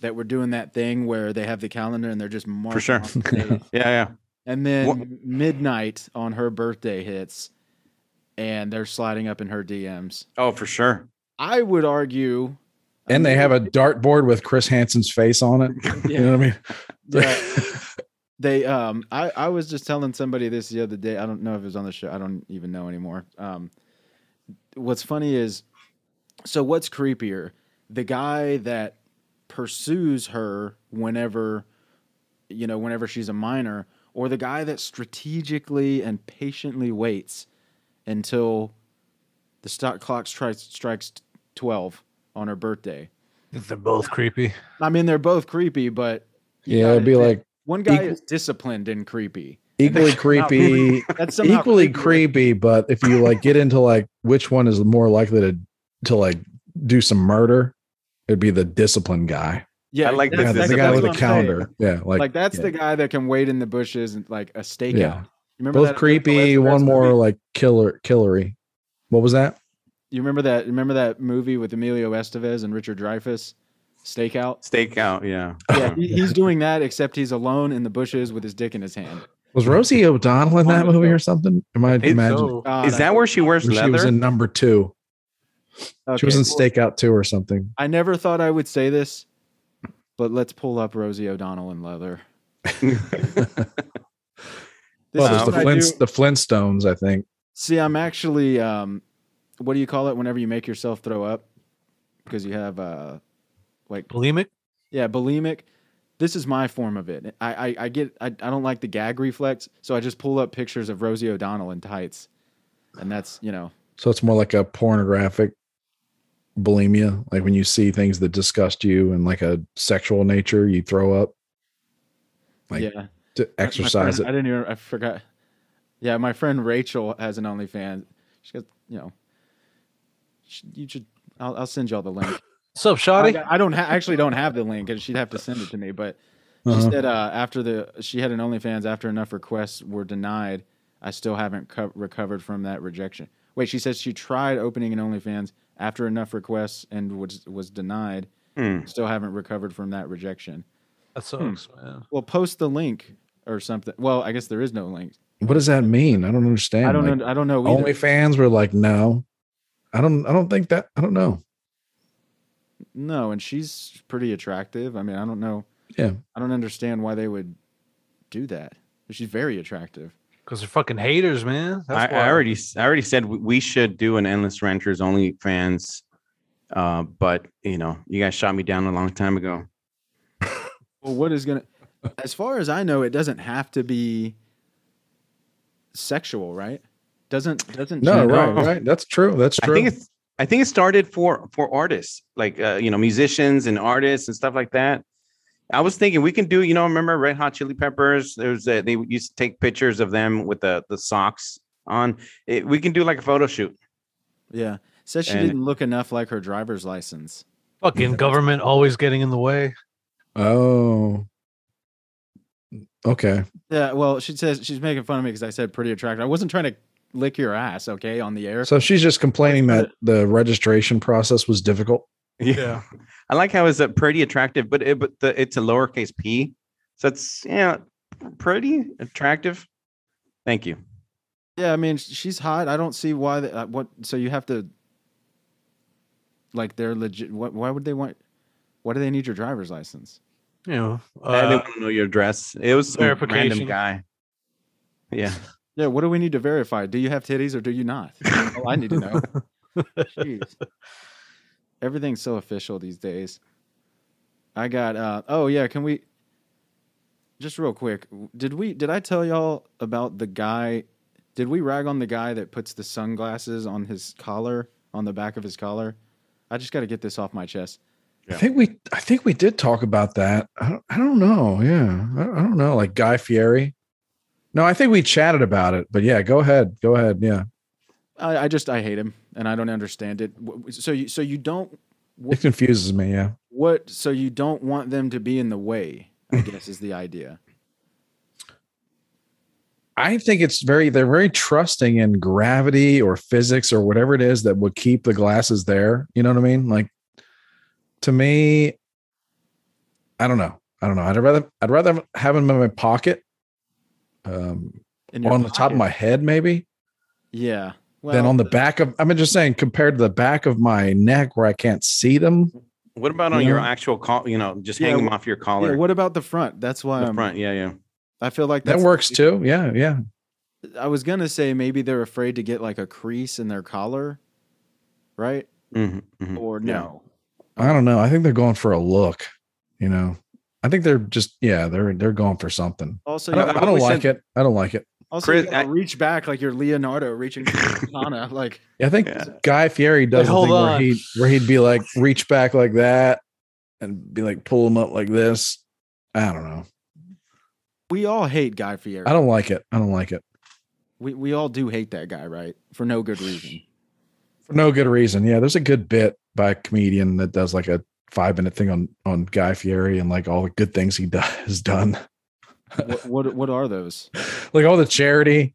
that were doing that thing where they have the calendar and they're just marching For sure. yeah, yeah. and then What- midnight on her birthday hits and they're sliding up in her DMs. Oh, for sure. I would argue and they have a dartboard with Chris Hansen's face on it. You know what I mean? Yeah. they um I, I was just telling somebody this the other day. I don't know if it was on the show. I don't even know anymore. Um what's funny is so what's creepier? The guy that pursues her whenever you know, whenever she's a minor, or the guy that strategically and patiently waits until the stock clock strikes strikes twelve on her birthday. They're both creepy. I mean, they're both creepy, but yeah, it'd be admit, like one guy equal- is disciplined and creepy. equally That's creepy, That's equally creepier. creepy. But if you like get into like which one is more likely to to like do some murder, it'd be the disciplined guy. Yeah, I like that's- Yeah, This the, guy with the I'm saying. calendar. Yeah, like, Like, that's yeah. the guy that can wait in the bushes and like a stakeout. Yeah. Remember both that creepy. One Reyes more movie? like killer, killery. What was that? You remember that? Remember that movie with Emilio Estevez and Richard Dreyfuss, Stakeout? Stakeout, yeah. Yeah, he, he's doing that except he's alone in the bushes with his dick in his hand. Was Rosie O'Donnell in that movie or something? Am I It's imagining? So, God, Is that where she wears Or She was in number two. She okay, was in well, Stakeout two or something. I never thought I would say this, but let's pull up Rosie O'Donnell in leather. This Well, is there's the Flint, the Flintstones, I think. See, I'm actually um, what do you call it whenever you make yourself throw up because you have uh, like bulimic. yeah, bulimic. This is my form of it. I I, I get I, I don't like the gag reflex, so I just pull up pictures of Rosie O'Donnell in tights, and that's you know So it's more like a pornographic bulimia, like when you see things that disgust you and like a sexual nature, you throw up. Like yeah. to exercise friend- I didn't even I forgot. Yeah, my friend Rachel has an OnlyFans. She got you know. You should. I'll, I'll send y'all the link. What's up, I, Shotty? I don't ha- actually don't have the link, and she'd have to send it to me. But she Uh-huh. said uh, after the she had an OnlyFans after enough requests were denied, I still haven't co- recovered from that rejection. Wait, she says she tried opening an OnlyFans after enough requests and was was denied. Hmm. Still haven't recovered from that rejection. That sucks, man. Well, post the link or something. Well, I guess there is no link. What does that mean? I don't understand. I don't. Like, un- I don't know either. OnlyFans were like, no. I don't I don't think that I don't know. No, and she's pretty attractive. I mean, I don't know. Yeah. I don't understand why they would do that. She's very attractive. Because they're fucking haters, man. I, That's I why. already I already said we- we should do an endless renters only fans, uh, but you know you guys shot me down a long time ago. Well, what is gonna? As far as I know, it doesn't have to be sexual, right? Doesn't doesn't No, gender- right, right. That's true. That's I true. think it's I think it started for for artists like uh, you know musicians and artists and stuff like that. I was thinking we can do you know remember Red Hot Chili Peppers? There's a, they used to take pictures of them with the the socks on. It, we can do like a photo shoot. Yeah, says she And- didn't look enough like her driver's license. Fucking government always getting in the way. oh. Okay. Yeah, well, she says she's making fun of me because I said pretty attractive. I wasn't trying to lick your ass, okay, on the air. So she's just complaining that the registration process was difficult. Yeah. I like how it's a pretty attractive, but it, but the, it's a lowercase p, so it's yeah pretty attractive. Thank you. Yeah, I mean, she's hot. I don't see why. They, uh, what? So you have to, like, they're legit. What? Why would they want? Why do they need your driver's license? You know, I uh, didn't want to know your address. It was some random guy. Yeah. Yeah. What do we need to verify? Do you have titties or do you not? That's all I need to know. Jeez. Everything's so official these days. I got. uh Oh yeah. Can we? Just real quick. Did we? Did I tell y'all about the guy? Did we rag on the guy that puts the sunglasses on his collar on the back of his collar? I just got to get this off my chest. I think we I think we did talk about that. I don't, I don't know. Yeah. I, I don't know. Like Guy Fieri. No, I think we chatted about it. But yeah, go ahead. Go ahead. Yeah. I, I just I hate him and I don't understand it. So you so you don't It confuses me. Yeah. what so you don't want them to be in the way. I guess is the idea. I think it's very they're very trusting in gravity or physics or whatever it is that would keep the glasses there. You know what I mean? Like to me, I don't know. I don't know. I'd rather I'd rather have them in my pocket, um, In on the top of my head, maybe, yeah. Than on the back of. I'm just saying compared to the back of my neck where I can't see them. What about on You your know? actual call? You know, just Yeah, hang them off your Yeah, collar. what about the front? That's why the I'm, front? Yeah, yeah. I feel like That works too. Yeah, yeah. I was gonna say maybe they're afraid to get like a crease in their collar, right? Mhm, mhm. Or Yeah. no? I don't know. I think they're going for a look. You know, I think they're just yeah, they're they're going for something. Also, I don't, I don't like said- it. I don't like it. Also Chris, you I- reach back like you're Leonardo reaching for the katana. Like Yeah, I think Yeah. Guy Fieri does Wait, the thing where he where he'd be like reach back like that and be like pull him up like this. I don't know. we all hate Guy Fieri. I don't like it. I don't like it We we all do hate that guy, right? For no good reason. for no good reason. Yeah, there's a good bit by a comedian that does like a five minute thing on on Guy Fieri and like all the good things he does has done, what, what what are those? like all the charity,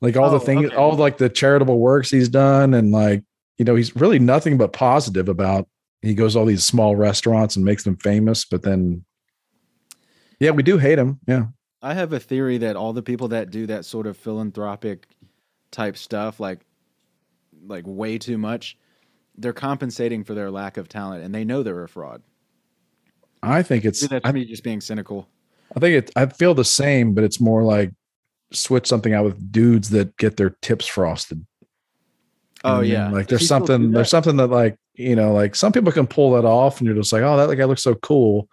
like all Oh, the things, okay. all like the charitable works he's done, and like you know he's really nothing but positive about. He goes to all these small restaurants and makes them famous, but then, yeah, we do hate him. Yeah. I have a theory that all the people that do that sort of philanthropic type stuff, like like way too much, they're compensating for their lack of talent, and they know they're a fraud. I think it's. Maybe that's I, me just being cynical. I think it. I feel the same, but it's more like switch something out with dudes that get their tips frosted. You Oh what I mean? yeah, like there's do something. There's something that like you know, like some people can pull that off, and you're just like, oh, that guy looks so cool.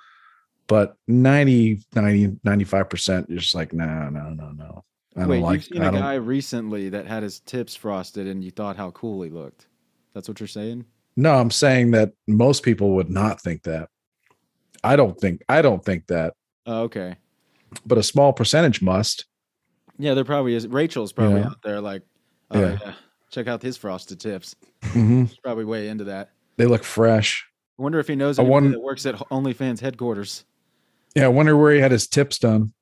But 90, 90, 95 percent, you're just like, no, no, no, no. I don't Wait, like. you've seen I a guy recently that had his tips frosted, and you thought how cool he looked. That's what you're saying. No, I'm saying that most people would not think that. I don't think. I don't think that, Oh, okay. but a small percentage must. Yeah, there probably is. Rachel's probably Yeah. out there like, oh Yeah. yeah. check out his frosted tips. Mhm. He's probably way into that. They look fresh. I wonder if he knows I anybody that works at OnlyFans headquarters. Yeah, I wonder where he had his tips done.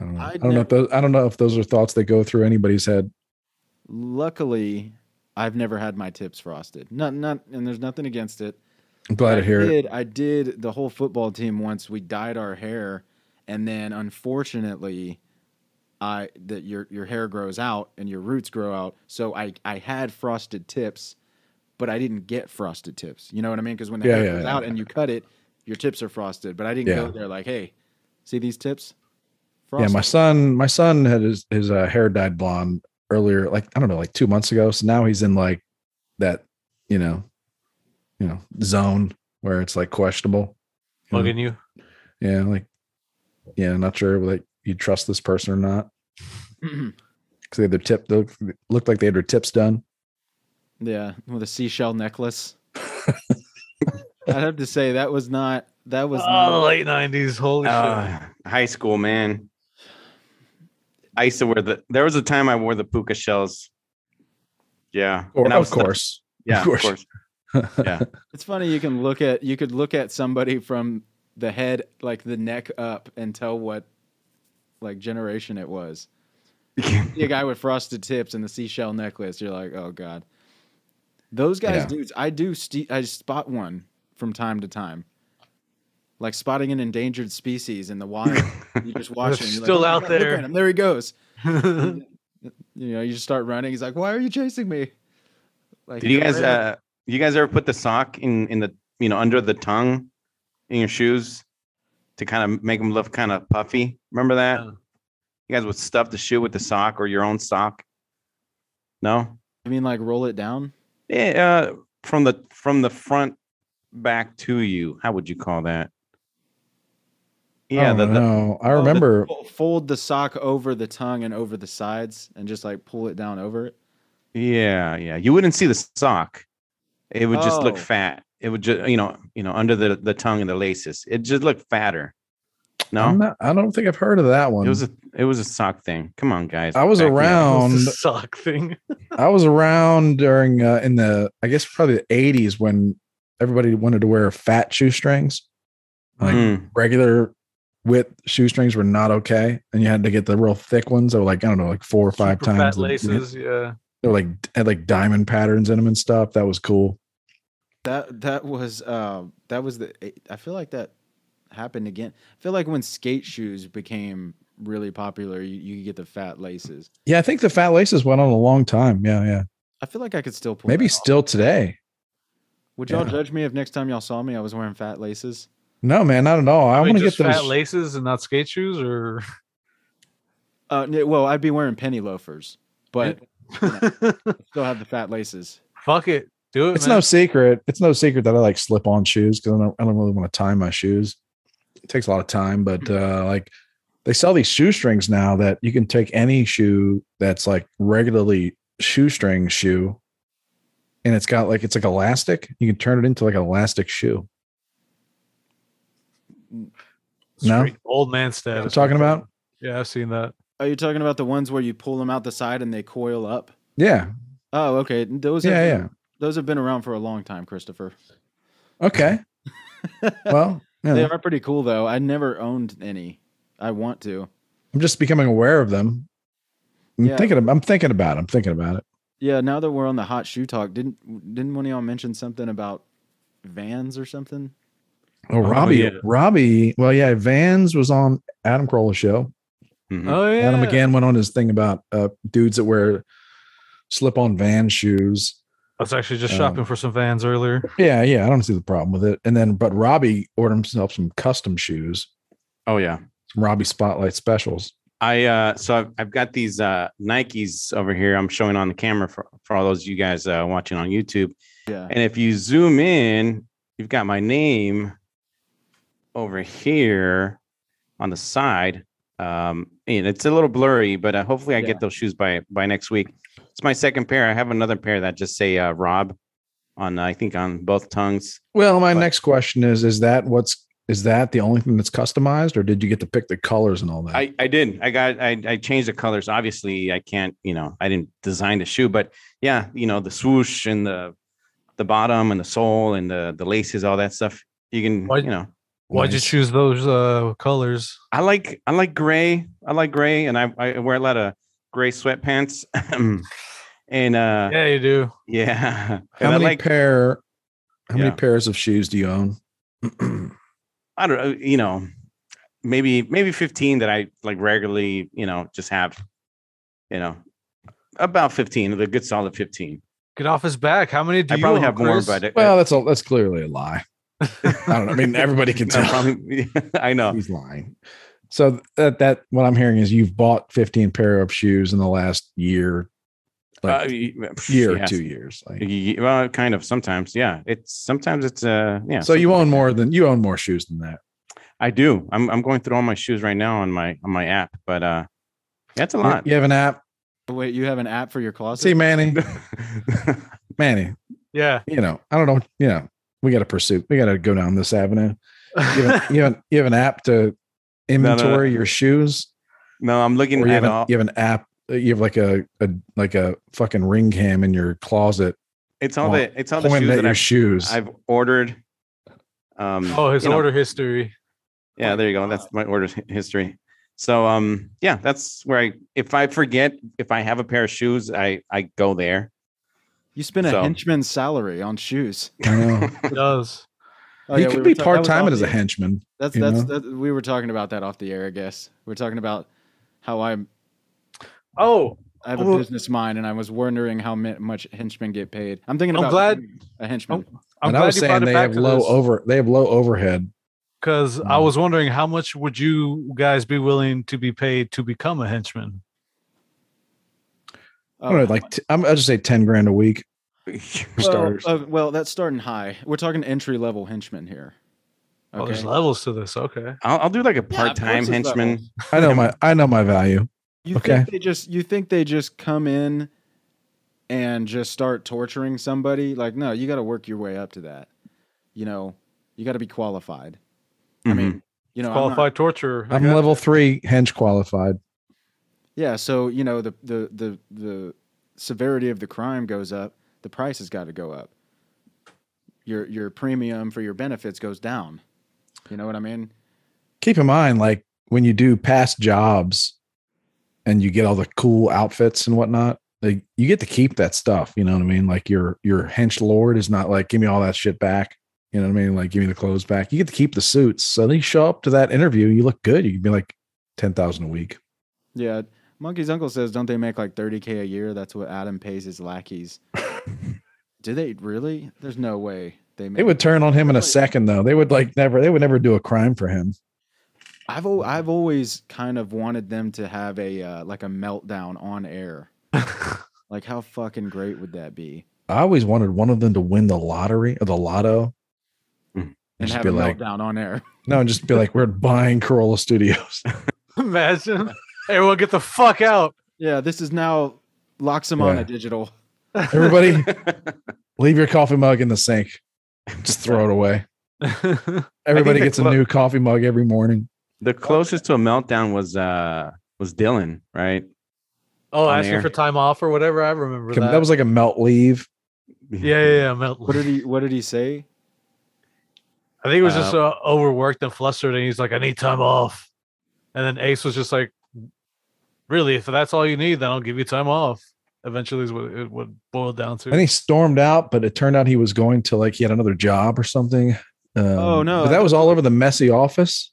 I don't know. I, I'd don't know if those. I don't know if those are thoughts that go through anybody's head. Luckily, I've never had my tips frosted. Not not, and there's nothing against it. I'm glad I to hear it. did, I did the whole football team once. We dyed our hair, and then unfortunately, I that your your hair grows out and your roots grow out. So I I had frosted tips, but I didn't get frosted tips. You know what I mean? Because when the Yeah, hair yeah, grows yeah. out and you cut it, your tips are frosted. But I didn't go there like, hey, see these tips? Yeah, my son, my son had his his uh, hair dyed blonde earlier, like I don't know, like two months ago. So now he's in like that, you know, you know, zone where it's like questionable. you know? You. Yeah, like yeah, not sure like you trust this person or not because they had their tip. They looked, looked like they had their tips done. Yeah, with a seashell necklace. I'd have to say that was not that was Oh, not, late nineties. Holy shit. Uh, high school, man. I used to wear the. There was a time I wore the puka shells. Yeah, Or, And I of was stuck- course, Yeah, of of course. Course. Yeah, It's funny you can look at you could look at somebody from the head like the neck up and tell what like generation it was. See a guy with frosted tips and the seashell necklace, you're like, oh god. Those guys, Yeah. dudes, I do. St- I spot one from time to time, like spotting an endangered species in the wild. you just watch him. Still like, "Oh out God, there." him. There he goes. You know, you just start running. He's like, "Why are you chasing me?" Like, Did you guys? Uh, you guys ever put the sock in in the you know under the tongue in your shoes to kind of make them look kind of puffy? Remember that? Yeah. You guys would stuff the shoe with the sock or your own sock. No. I mean, like roll it down. Yeah, uh, from the from the front back to you. How would you call that? Yeah, oh, the, the, no, I Oh, the- remember. fo- fold the sock over the tongue and over the sides, and just like pull it down over it. yeah, yeah. You wouldn't see the sock. It would just look Oh. fat. It would just you know you know under the the tongue and the laces. It just looked fatter. No, I'm not, I don't think I've heard of that one. it was a it was a sock thing. Come on, guys. I was back around. It's the sock thing. I was around during uh, in the I guess probably the 80s when everybody wanted to wear fat shoestrings. Like Mm. regular width shoestrings were not okay, and you had to get the real thick ones. They were like I don't know, like four or five Super times. Fat laces. Yeah. They were like had like diamond patterns in them and stuff. That was cool. That that was uh that was the. I feel like that happened again. I feel like when skate shoes became really popular, you, you could get the fat laces. Yeah, I think the fat laces went on a long time. Yeah, yeah. I feel like I could still pull. Maybe that off. still today. Would y'all Yeah. judge me if next time y'all saw me I was wearing fat laces? No, man, not at all. I Wait, want to get those. fat laces and not skate shoes, or Uh, well, I'd be wearing penny loafers, but still have the fat laces. fuck it, do it. it's man. no secret. It's no secret that I like slip on shoes because I don't, I don't really want to tie my shoes. It takes a lot of time, but uh, like they sell these shoestrings now that you can take any shoe that's like regularly shoestring shoe, and it's got like it's like elastic. You can turn it into like an elastic shoe. No? Old man I'm talking about. Yeah, I've seen that. Are you talking about the ones where you pull them out the side and they coil up? Yeah, Oh, okay. Those yeah, have, yeah. Those have been around for a long time, Christopher. Okay. well, you They are pretty cool though. I never owned any. I want to. I'm just becoming aware of them. I'm Yeah. thinking. Of, I'm thinking about. It. I'm thinking about it. Yeah, now that we're on the hot shoe talk, didn't didn't one of y'all mention something about Vans or something? Oh, Oh, Robbie, yeah. Robbie. Well, yeah, Vans was on Adam Carolla's show. Mhm. Oh yeah. Adam again went on his thing about uh, dudes that wear slip-on Van shoes. I was actually just Um, shopping for some Vans earlier. Yeah, yeah, I don't see the problem with it. And then, but Robbie ordered himself some custom shoes, Oh yeah. some Robbie Spotlight specials. I uh so I've, I've got these uh Nikes over here. I'm showing on the camera for for all those of you guys uh, watching on YouTube. Yeah. And if you zoom in, you've got my name over here on the side. Um, and it's a little blurry, but uh, hopefully I Yeah. get those shoes by by next week. It's my second pair. I have another pair that just say uh, Rob on I think on both tongues. Well, my But- next question is: Is that what's is that the only thing that's customized, or did you get to pick the colors and all that? I, I did. I got I, I changed the colors. Obviously, I can't, you know, I didn't design the shoe, but yeah, you know, the swoosh and the the bottom and the sole and the the laces, all that stuff. You can, Why- you know, Why'd you choose those uh colors? I like I like gray. I like gray, and I, I wear a lot of gray sweatpants. and uh, Yeah, you do. yeah, How many like pair? How many pairs of shoes do you own? I don't know, you know, maybe maybe fifteen that I like regularly, you know, just have, you know, about fifteen, the good solid fifteen. Get off his back. How many do I you probably own, have more, but it- well, that's all. That's clearly a lie. I don't know. I mean, everybody can tell probably- I know. he's lying. So that that what I'm hearing is you've bought 15 pair of shoes in the last year, like Uh, y- year or two years. Like, Y- Well, kind of. Sometimes, yeah. It's sometimes it's uh yeah. so you own like more that. than you own more shoes than that. I do. I'm I'm going through all my shoes right now on my on my app, but uh, that's a lot. You have an app. Wait, you have an app for your closet? See, Manny, Manny. Yeah. You know, I don't know. You know, we got to pursue. We got to go down this avenue. You have, you have, you have an app to inventory your shoes, no, I'm looking or you at have, all. an, you have an app. uh, You have like a, a like a fucking ring cam in your closet, It's all point- the it's all the shoes at that your I've, shoes. I've ordered. Um, Oh, his you know, order history. Yeah, there you go. That's my order history. So um, yeah, that's where I if I forget if I have a pair of shoes, I I go there. You spend a henchman's salary on shoes. I know. It does. Oh, you yeah, could were be ta- part time off as a henchman. That's you that's that, we were talking about that off the air. I guess we are talking about how I'm Oh, I have a business mind, and I was wondering how much henchmen get paid. I'm thinking I'm about glad- being a henchman. I'm and glad I was saying they have low this. over. They have low overhead. Because I Mm. was wondering how much would you guys be willing to be paid to become a henchman? I don't know, like t- I'm, I'll just say ten grand a week for well, uh, well, that's starting high. We're talking entry level henchmen here. Oh, there's levels to this. Okay. I'll, I'll do like a Yeah, of course part-time there's henchman. levels. I know my I know my value. You Okay. think they just you think they just come in and just start torturing somebody? Like, no, you got to work your way up to that. You know, you got to be qualified. I Mhm. mean, you know, I'm not- Qualified torture. I I'm level you. three hench qualified. yeah. So you know, the the the the severity of the crime goes up. The price has got to go up. Your your premium for your benefits goes down. You know what I mean? Keep in mind, like when you do past jobs and you get all the cool outfits and whatnot, like you get to keep that stuff. You know what I mean? Like your your hench lord is not like give me all that shit back. You know what I mean? Like give me the clothes back. You get to keep the suits. So then you show up to that interview, you look good. You can be like ten thousand a week. Yeah. Monkey's uncle says, don't they make like 30k a year? That's what Adam pays his lackeys. Do they really? There's no way. They They would turn on him in a second, though. They would like never. They would never do a crime for him. I've al- I've always kind of wanted them to have a uh, like a meltdown on air. like how fucking great would that be? I always wanted one of them to win the lottery or the lotto. And Just have be a like- meltdown on air. No, and just be like, we're buying Carolla Studios. Imagine everyone get the fuck out. Yeah, this is now Loxamana Yeah. Digital. Everybody, leave your coffee mug in the sink. Just throw it away. Everybody the gets a new coffee mug every morning. The closest to a meltdown was uh was Dylan, right? oh, On asking air. for time off or whatever. I remember That. that. was like a melt leave. yeah, yeah, yeah. Melt. What did he What did he say? I think he was just uh, overworked and flustered, and he's like, "I need time off." And then Ace was just like, "Really? If that's all you need, then I'll give you time off." Eventually, is what it would boil down to. And he stormed out, but it turned out he was going to like he had another job or something. Um, Oh, no, But that was all over the messy office.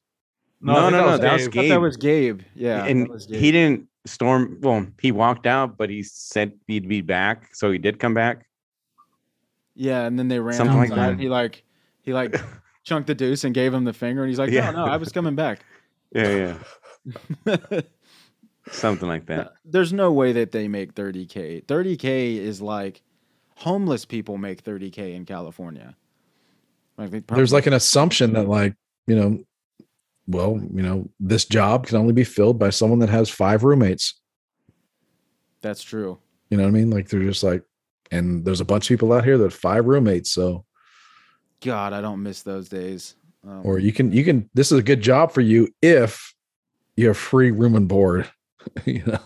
No, I no, no, that was I Gabe. Gabe. that was Gabe. Yeah, and Gabe. he didn't storm. Well, he walked out, but he said he'd be back, so he did come back. Yeah, and then they ran Something like that. He like he like chunked the deuce and gave him the finger, and he's like, Yeah. "No, no, I was coming back." Yeah, yeah, something like that. There's no way that they make 30k. 30k is like homeless people make 30k in California. Like they There's like an assumption that like, you know, well, you know, this job can only be filled by someone that has five roommates. that's true. You know what I mean? Like they're just like, and there's a bunch of people out here that have five roommates. So, God, I don't miss those days. Um, or you can, you can, this is a good job for you if you have free room and board, you know,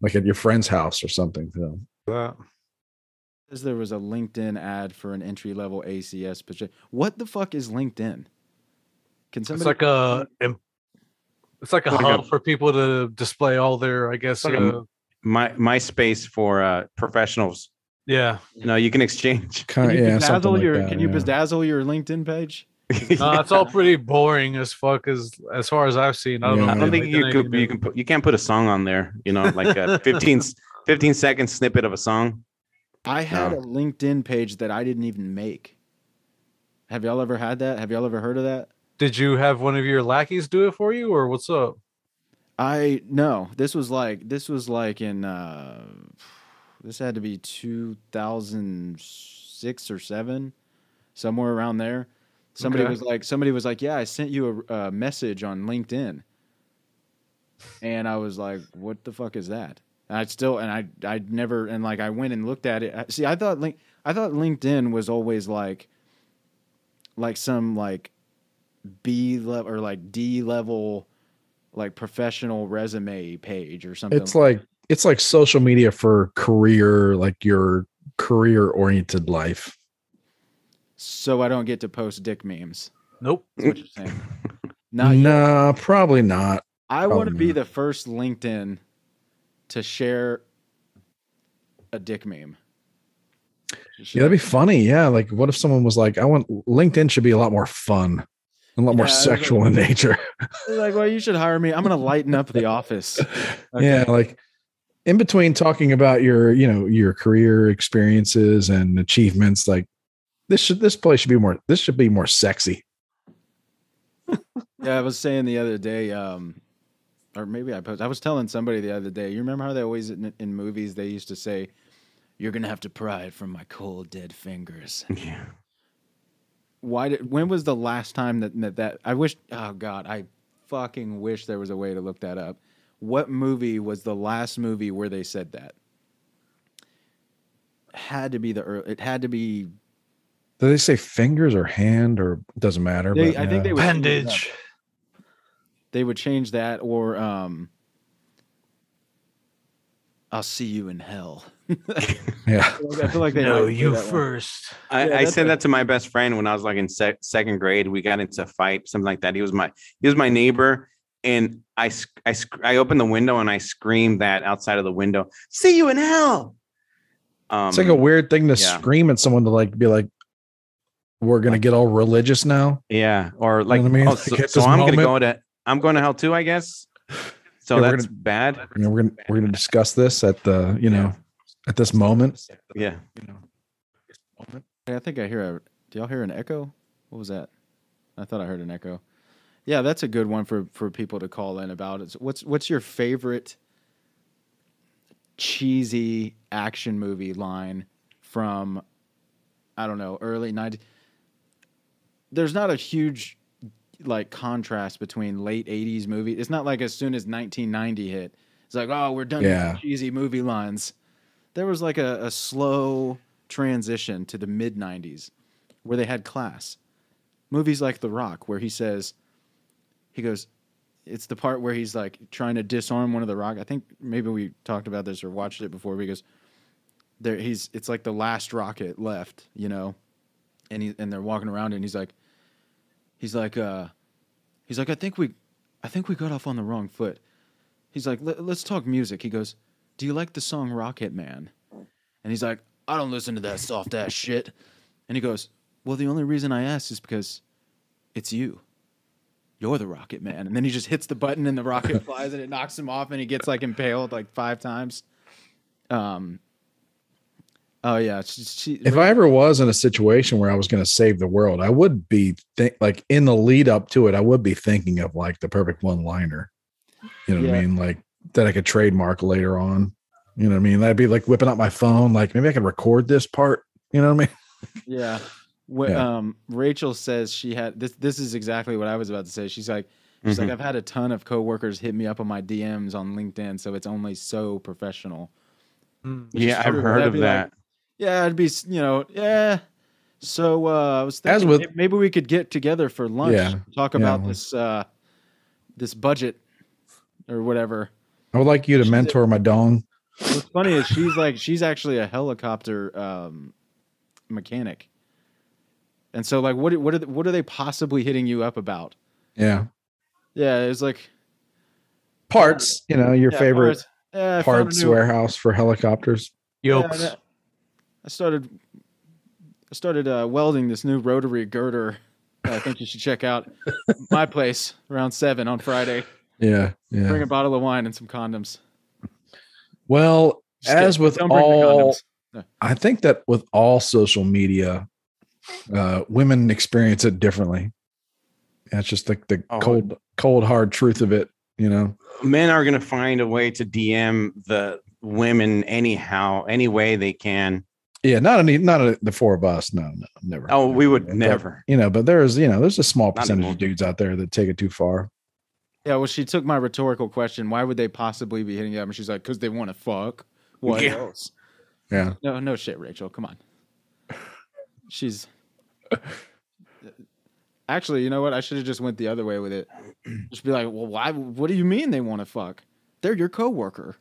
like at your friend's house or something. You know? that. says there was a LinkedIn ad for an entry level ACS position. What the fuck is LinkedIn? Can somebody? It's like a. It's like a Like hub a- for people to display all their, I guess. like a- uh, My MySpace for uh professionals. yeah. No, you can exchange. Kind can you yeah, something bedazzle like your that, can you yeah. bedazzle your LinkedIn page? No, it's all pretty boring as fuck as as far as I've seen. I don't Yeah. know. I don't think did you could. You can put. You can't put a song on there. You know, like a 15, 15 second snippet of a song. I had No. a LinkedIn page that I didn't even make. Have y'all ever had that? Have y'all ever heard of that? Did you have one of your lackeys do it for you, or what's up? I no. This was like this was like in uh this had to be 2006 or 7 somewhere around there. Somebody Okay. was like somebody was like, "Yeah, I sent you a, a message on LinkedIn." And I was like, "What the fuck is that?" And I still and I I never and like I went and looked at it. See, I thought link I thought LinkedIn was always like like some like B level or like D level like professional resume page or something. It's like, it's like social media for career, like your career oriented life. So I don't get to post dick memes. Nope. That's what you're saying. Not yet. nah, probably not. I want to be the first LinkedIn to share a dick meme. Yeah, that'd be funny. Yeah. Like, what if someone was like, I want LinkedIn should be a lot more fun, a lot more Yeah, it's sexual in nature. Like, well, you should hire me. I'm gonna lighten up the office. Okay. Yeah. Like, in between talking about your, you know, your career experiences and achievements, like, this should, this place should be more, this should be more sexy. Yeah, I was saying the other day, um, or maybe I post. I was telling somebody the other day. You remember how they always in, in movies they used to say, "You're gonna have to pry it from my cold dead fingers." Yeah. Why did? When was the last time that that, that I wish? Oh God, I fucking wish there was a way to look that up. What movie was the last movie where they said that? Had to be the early. It had to be. Do they say fingers or hand or it doesn't matter? They, but, I think they would. Appendage. They would change that, or um, I'll see you in hell. yeah. I feel like they No, you that one. first. I, Yeah, I said a- that to my best friend when I was like in sec- second grade. We got into a fight, something like that. He was my he was my neighbor, and I I I opened the window and I screamed that outside of the window. See you in hell. Um, It's like a weird thing to yeah. scream at someone to like be like, we're gonna get all religious now. yeah, or like what I mean? oh, so, at so I'm gonna go to I'm going to hell too, I guess. So Yeah, we're that's bad. You know, we're gonna we're gonna discuss this at the you know at this moment. Yeah, you know. Hey, I think I hear a. Do y'all hear an echo? What was that? I thought I heard an echo. Yeah, that's a good one for for people to call in about. It's what's what's your favorite cheesy action movie line from I don't know, early 90s. There's not a huge like contrast between late 80s movie. It's not like as soon as 1990 hit, it's like, "Oh, we're done Yeah. with cheesy movie lines." There was like a, a slow transition to the mid 90s where they had class. Movies like The Rock where he says he goes it's the part where he's like trying to disarm one of the rock. I think maybe we talked about this or watched it before because there he's it's like the last rocket left, you know, and he and they're walking around and he's like, he's like, uh, he's like, I think we, I think we got off on the wrong foot. He's like, "Let- let's talk music. He goes, do you like the song Rocket Man? And he's like, I don't listen to that soft ass shit. And he goes, well, the only reason I asked is because it's you you're the rocket man and then he just hits the button and the rocket flies and it knocks him off and he gets like impaled like five times um oh yeah she, she, if I ever was in a situation where I was going to save the world, I would be think like in the lead up to it, I would be thinking of like the perfect one liner. You know what I mean? Like that I could trademark later on. You know what I mean? I'd be like whipping out my phone, like maybe I could record this part. You know what I mean? yeah Wh- Yeah. um rachel says she had this this is exactly what i was about to say she's like she's like Mhm. i've had a ton of coworkers hit me up on my dms on linkedin so it's only so professional Mm. Yeah, I've heard of be like- that. Yeah it'd be you know yeah so uh i was As thinking with- maybe we could get together for lunch Yeah. talk Yeah. about this uh this budget or whatever I would like you to She's a- mentor my dong. What's funny is she's like she's actually a helicopter um, mechanic, and so like what what are what are they possibly hitting you up about? Yeah. Yeah, it's like Parts, you know, your yeah, favorite parts, yeah, I found a parts new- warehouse for helicopters. yeah, Yokes. That- I started I started uh, welding this new rotary girder. that I think you should check out my place around seven on Friday. Yeah. Yeah. Bring a bottle of wine and some condoms. Well, Just as kidding. with Don't all condoms. I think that with all social media, uh, women experience it differently. That's just like the Oh. cold, cold, hard truth of it. You know, Men are going to find a way to DM the women anyhow, any way they can. Yeah, not any, not a, the four of us. No, no, never. Oh, we would But, never. you know, but there's, you know, there's a small percentage of dudes out there that take it too far. Yeah, well, she took my rhetorical question. Why would they possibly be hitting you up? And she's like, because they want to fuck. What Yeah. else? Yeah. No, no shit, Rachel. Come on. She's actually, you know what? I should have just went the other way with it. Just be like, well, why? What do you mean they want to fuck? They're your coworker.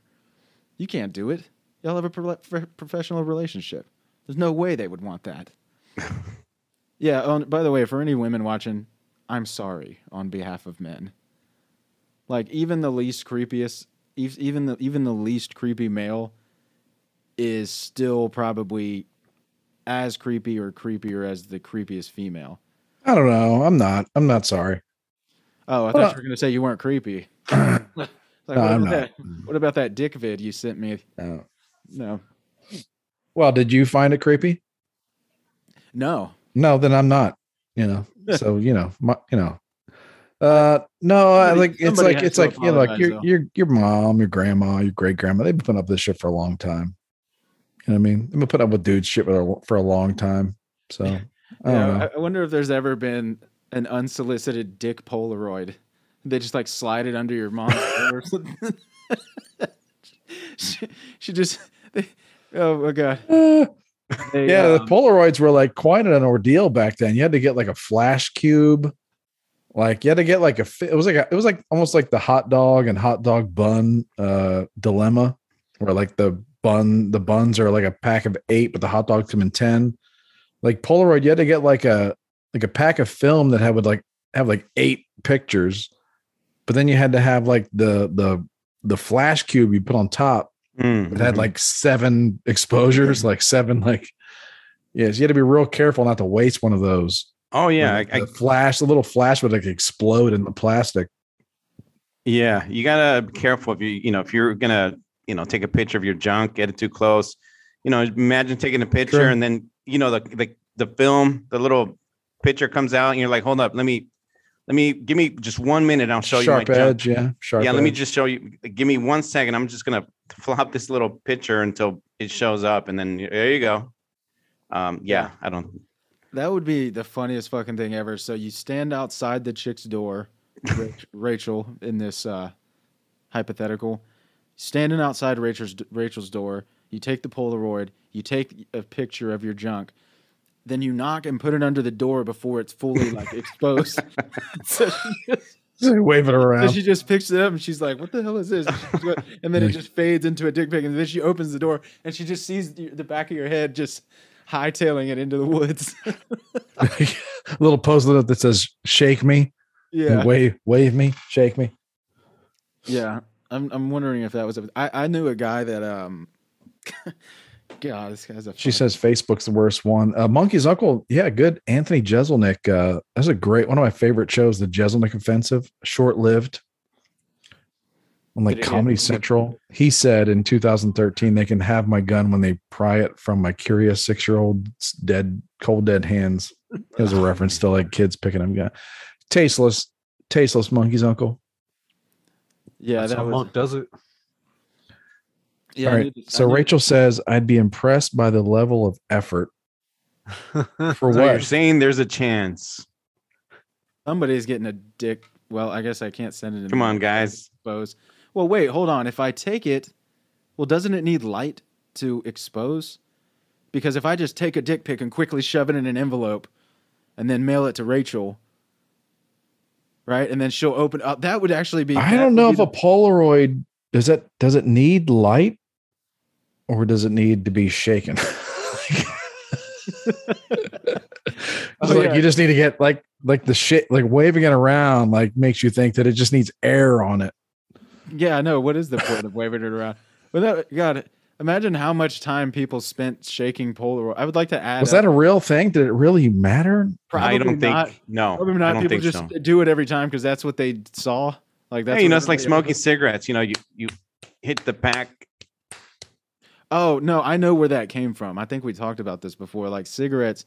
You can't do it. Y'all have a pro- pro- professional relationship. There's no way they would want that. yeah. On, by the way, for any women watching, I'm sorry on behalf of men. Like even the least creepiest, even the even the least creepy male is still probably as creepy or creepier as the creepiest female. I don't know. I'm not. I'm not sorry. Oh, I Well, thought you were gonna say you weren't creepy. like, No, what, I'm about not. that, what about that dick vid you sent me? No. No, Well, did you find it creepy? no. No, then I'm not. You know. So you know, my, you know. Uh no, I like it's like it's like you know, like your though. your your mom, your grandma, your great grandma. They've been putting up with this shit for a long time. You know what I mean? They've been putting up with dudes shit for a, for a long time. So I Yeah. I, wonder if there's ever been an unsolicited dick Polaroid. They just like slide it under your mom's door or something. she, she just, they, oh my god. They, yeah, the um, Polaroids were like quite an ordeal back then. You had to get like a flash cube. Like you had to get like a it was like a, it was like almost like the hot dog and hot dog bun uh dilemma where like the bun the buns are like a pack of 8 but the hot dogs come in 10. Like Polaroid you had to get like a like a pack of film that had would like have like 8 pictures. But then you had to have like the the the flash cube you put on top Mm, it had like seven exposures, like seven, like yes, you had to be real careful not to waste one of those. oh yeah, Like, I, the flash, the little flash would like explode in the plastic. yeah. You gotta be careful if you you know if you're gonna you know take a picture of your junk, get it too close. You know, imagine taking a picture True. and then you know the the the film, the little picture comes out, and you're like, hold up, let me, let me give me just one minute. I'll show Sharp you my junk. edge, yeah. Sharp yeah, let me just show you. Give me one second. I'm just gonna flop this little picture until it shows up, and then there you go. Um, yeah, I don't. That would be the funniest fucking thing ever. So you stand outside the chick's door, Rachel, in this uh, hypothetical, standing outside Rachel's Rachel's door. You take the Polaroid, you take a picture of your junk, then you knock and put it under the door before it's fully like exposed. so, she just, Wave it so around. she just picks it up and she's like, "What the hell is this?" And, she's go- and then it just fades into a dick pic, and then she opens the door and she just sees the back of your head just hightailing it into the woods. a little post up that says "Shake me," yeah. wave, wave me, shake me. Yeah, I'm I'm wondering if that was a. I I knew a guy that um. God, this guy's a. She funny- says Facebook's the worst one. Uh, Monkey's Uncle, yeah, good. Anthony Jeselnik, uh, that's a great one of my favorite shows. The Jeselnik Offensive, short lived. On like Did it get- Comedy Central, he said in 2013 they can have my gun when they pry it from my curious six year old's dead, cold dead hands. As a reference to like kids picking them. Yeah, tasteless, tasteless Monkey's Uncle. Yeah, That's that how was. Monk does it. Yeah, All I right. knew- I So knew- Rachel says I'd be impressed by the level of effort for So you're saying there's a chance? somebody's getting a dick. Well, I guess I can't send it. in Come on, guys. Expose. Well, wait, hold on. If I take it, well, doesn't it need light to expose? Because if I just take a dick pic and quickly shove it in an envelope, and then mail it to Rachel, right, and then she'll open up, that would actually be. I don't know if the- a Polaroid does it does it need light or does it need to be shaken? It's Oh, like yeah. you just need to get like like the shit like waving it around like makes you think that it just needs air on it. Yeah, I know. What is the point of waving it around? But that, God, imagine how much time people spent shaking Polaroid. I would like to add. Was that a real thing? Did it really matter? Probably I don't think. no, Probably I not. don't People think just so. do it every time because that's what they saw. Like that's Hey, you know, it's like everybody- smoking cigarettes. You know, you you hit the pack. Oh no, I know where that came from. I think we talked about this before. Like cigarettes.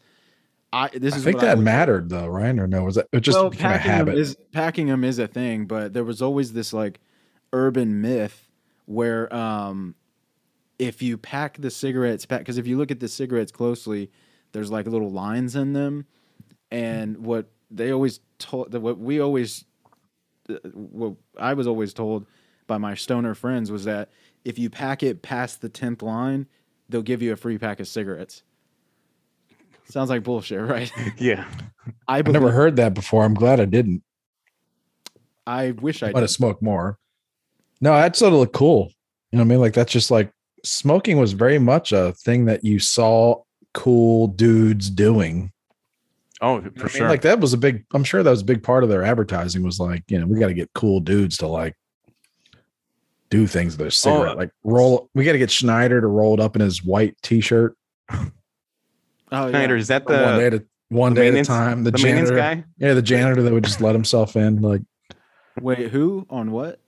I this I is think that mattered though, right? Or no? Was that it just well, became a packing them habit? is packing them is a thing, but there was always this like urban myth where um if you pack the cigarettes pack because if you look at the cigarettes closely, there's like little lines in them, and what they always told what we always what I was always told by my stoner friends was that if you pack it past the tenth line, they'll give you a free pack of cigarettes. Sounds like bullshit, right? Yeah. I I've never heard that before. I'm glad I didn't. I wish I I want did. to smoke more. No, that's sort of look cool. You know what I mean? Like that's just like smoking was very much a thing that you saw cool dudes doing. Oh, You know for I mean? sure. Like that was a big. I'm sure that was a big part of their advertising. Was like, you know, we got to get cool dudes to like do things with their cigarette. Oh. like roll. We got to get Schneider to roll it up in his white T-shirt. Oh, yeah. Schneider, is that one day the at a one the day at a time. The, the janitor, guy? yeah, the janitor that would just let himself in. Like Wait, who on what?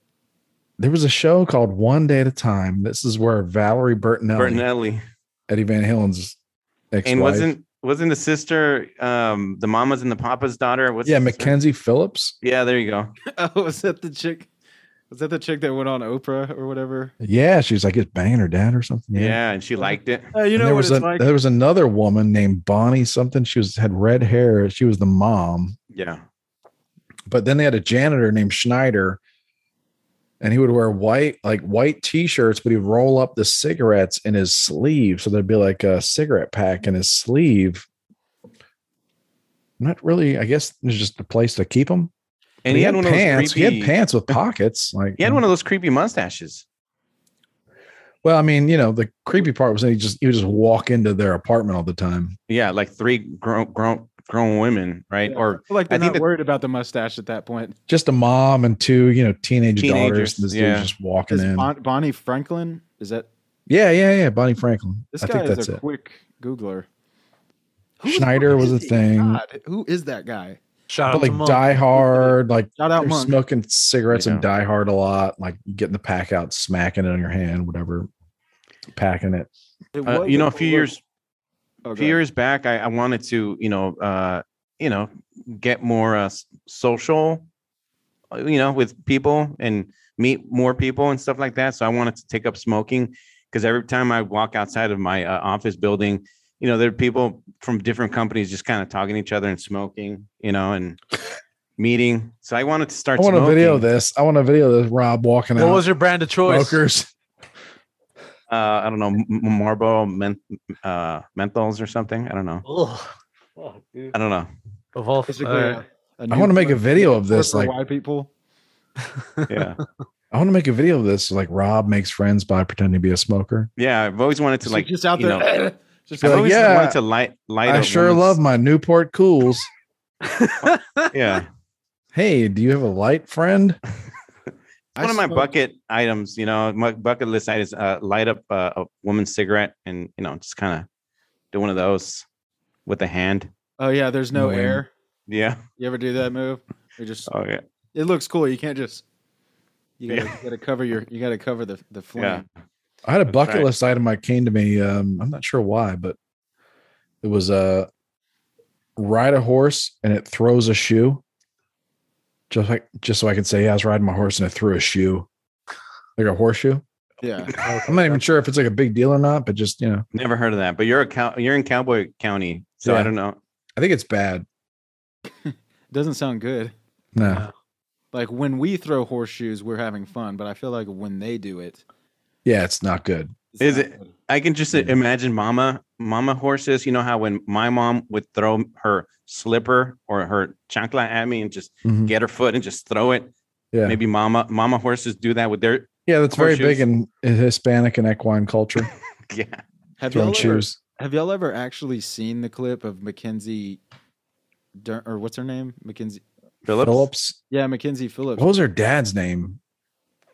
there was a show called One Day at a Time. This is where Valerie Bertinelli, Bertinelli? Eddie Van Halen's ex-wife, And wasn't wasn't the sister um the mama's and the papa's daughter? What's yeah, the sister? Mackenzie Phillips. Yeah, there you go. Oh, was that the chick? Was that the chick that went on Oprah or whatever? Yeah, she was like just banging her dad or something. Yeah, and she liked it. Uh, you And know there what was it's a, like. there was another woman named Bonnie something. She was had red hair. She was the mom. Yeah. But then they had a janitor named Schneider, and he would wear white like white t-shirts, but he'd roll up the cigarettes in his sleeve, so there'd be like a cigarette pack in his sleeve. Not really. I guess it's just a place to keep them. And he, he had, had one of those pants. creepy. He had pants with pockets. Like He had one of those creepy mustaches. Well, I mean, you know, the creepy part was that he just he would just walk into their apartment all the time. Yeah, like three grown grown grown women, right? Or like they're I think not that- worried about the mustache at that point. Just a mom and two, you know, teenage daughters. This yeah. dude's just walking Is in. Bon- Bonnie Franklin? Is that yeah, yeah, yeah. Bonnie Franklin. this I guy? think Is that's a it. quick Googler. Who Schneider was a thing. God, who is that guy? Shout But out like Monk. Die Hard, like Shout out they're Monk. smoking cigarettes and Yeah. Die Hard a lot. Like getting the pack out, smacking it on your hand, whatever, packing it. It uh, was you know, a few Polaroid- years Oh, a few ahead. years back, I, I wanted to, you know, uh, you know, get more uh, s- social, uh, you know, with people and meet more people and stuff like that. So I wanted to take up smoking because every time I walk outside of my uh, office building, you know, there are people from different companies just kind of talking to each other and smoking, you know, and meeting. So I wanted to start. I want to smoking. video this. I want to video this Rob walking What out. was your brand of choice? smokers? Uh, I don't know, M- M- Marlboro men- uh, menthols or something. I don't know. Ugh. Fuck. I don't know. Of all, Basically, uh, a- a I want to make a video of this. Like, white people. Yeah. I want to make a video of this. Like, Rob makes friends by pretending to be a smoker. Yeah. I've always wanted to So like, just out you there. know, just I've like, always yeah, wanted to light, light. I a sure woman's- love my Newport Cools. Yeah. Hey, do you have a light friend? I one of my smoked- bucket items, you know, my bucket list items, uh, light up uh, a woman's cigarette and, you know, just kind of do one of those with a hand. Oh yeah, there's no No way. air. Yeah. You ever do that move? You just Oh, yeah. it looks cool. You can't just you gotta, Yeah. you gotta cover your you gotta cover the the flame. Yeah. I had a That's bucket right. list item that came to me. Um, I'm not sure why, but it was uh, ride a horse and it throws a shoe. Just like just so I can say, yeah, I was riding my horse and it threw a shoe, like a horseshoe. Yeah. I'm not even sure if it's like a big deal or not, but just you know, Never heard of that, but you're a cow- you're in Cowboy County. So Yeah. I don't know. I think it's bad. Doesn't sound good. No, Like when we throw horseshoes, we're having fun, but I feel like when they do it, yeah, it's not good. it's Is not it- good. I can just Yeah. imagine mama, mama horses. You know how when my mom would throw her slipper or her chancla at me and just Mhm. get her foot and just throw it. Yeah, Maybe mama, mama horses do that with their, yeah, that's very big in, in Hispanic and equine culture. yeah. Have throwing y'all ever, shoes. have y'all ever actually seen the clip of Mackenzie Dur- or what's her name? Mackenzie Phillips. Phillips. Yeah, Mackenzie Phillips. What was her dad's name?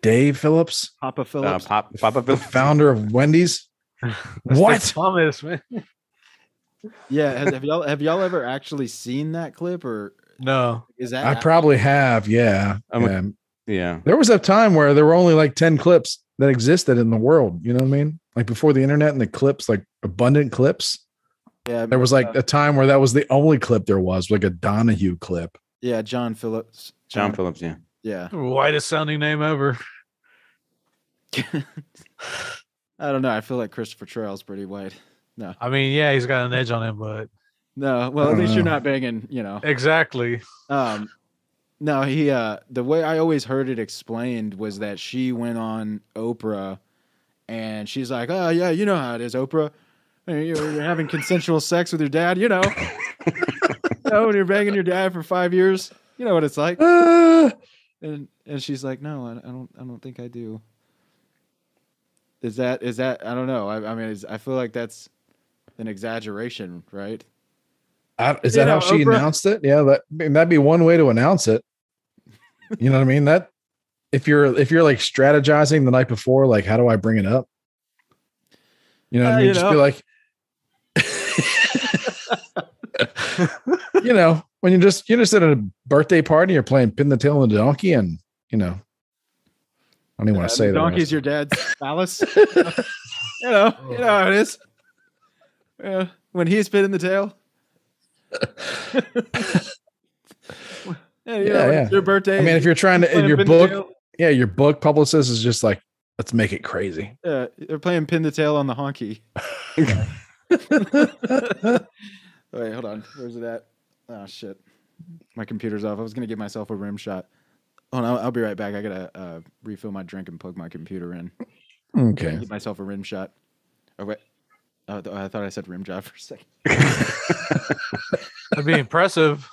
Dave Phillips, Papa Uh, Phillips. Pop, Papa the Phillips. founder of Wendy's. What? Thomas, man. yeah, has, have y'all have y'all ever actually seen that clip or No. is that I probably have. Yeah. I'm a- yeah. Yeah. There was a time where there were only like 10 clips that existed in the world. You know what I mean? Like before the internet and the clips, like abundant clips. yeah, There was like a time where that was the only clip there was, like a Donahue clip. yeah, John Phillips. John Phillips. Yeah. Yeah. Whitest sounding name ever. I don't know. I feel like Christopher Trail's pretty white. No. I mean, yeah, he's got an edge on him, but No, well, at don't least you're not banging, you know. exactly. Um, no, he. Uh, the way I always heard it explained was that she went on Oprah, and she's like, "Oh yeah, you know how it is, Oprah. You're, you're having consensual sex with your dad, you know. you know, when you're banging your dad for five years, you know what it's like." And and she's like, "No, I, I don't. I don't think I do." Is that is that? I don't know. I, I mean, is, I feel like that's an exaggeration, right? I- is You that how she Oprah- announced it? Yeah, that I mean, that'd be one way to announce it. You know what I mean? That if you're if you're like strategizing the night before, like how do I bring it up? You know what Uh, I mean? you Just be like you know, when you're just you're just at a birthday party, you're playing pin the tail on the donkey, and you know, I don't even want to say the that. donkey's your dad's phallus. you know, you know how it is. Yeah, when he's spinning the tail. yeah, Yeah, know, yeah. it's your birthday. I mean, if you're trying to in your book, yeah, your book publicist is just like, let's make it crazy. yeah, they're playing pin the tail on the honky. Wait, hold on. Where's it at? Oh shit, my computer's off. I was gonna give myself a rim shot. Oh no, I'll be right back. I gotta uh, refill my drink and plug my computer in. Okay. Give myself a rim shot. Oh wait. Oh, th- I thought I said rim job for a second. That'd be impressive.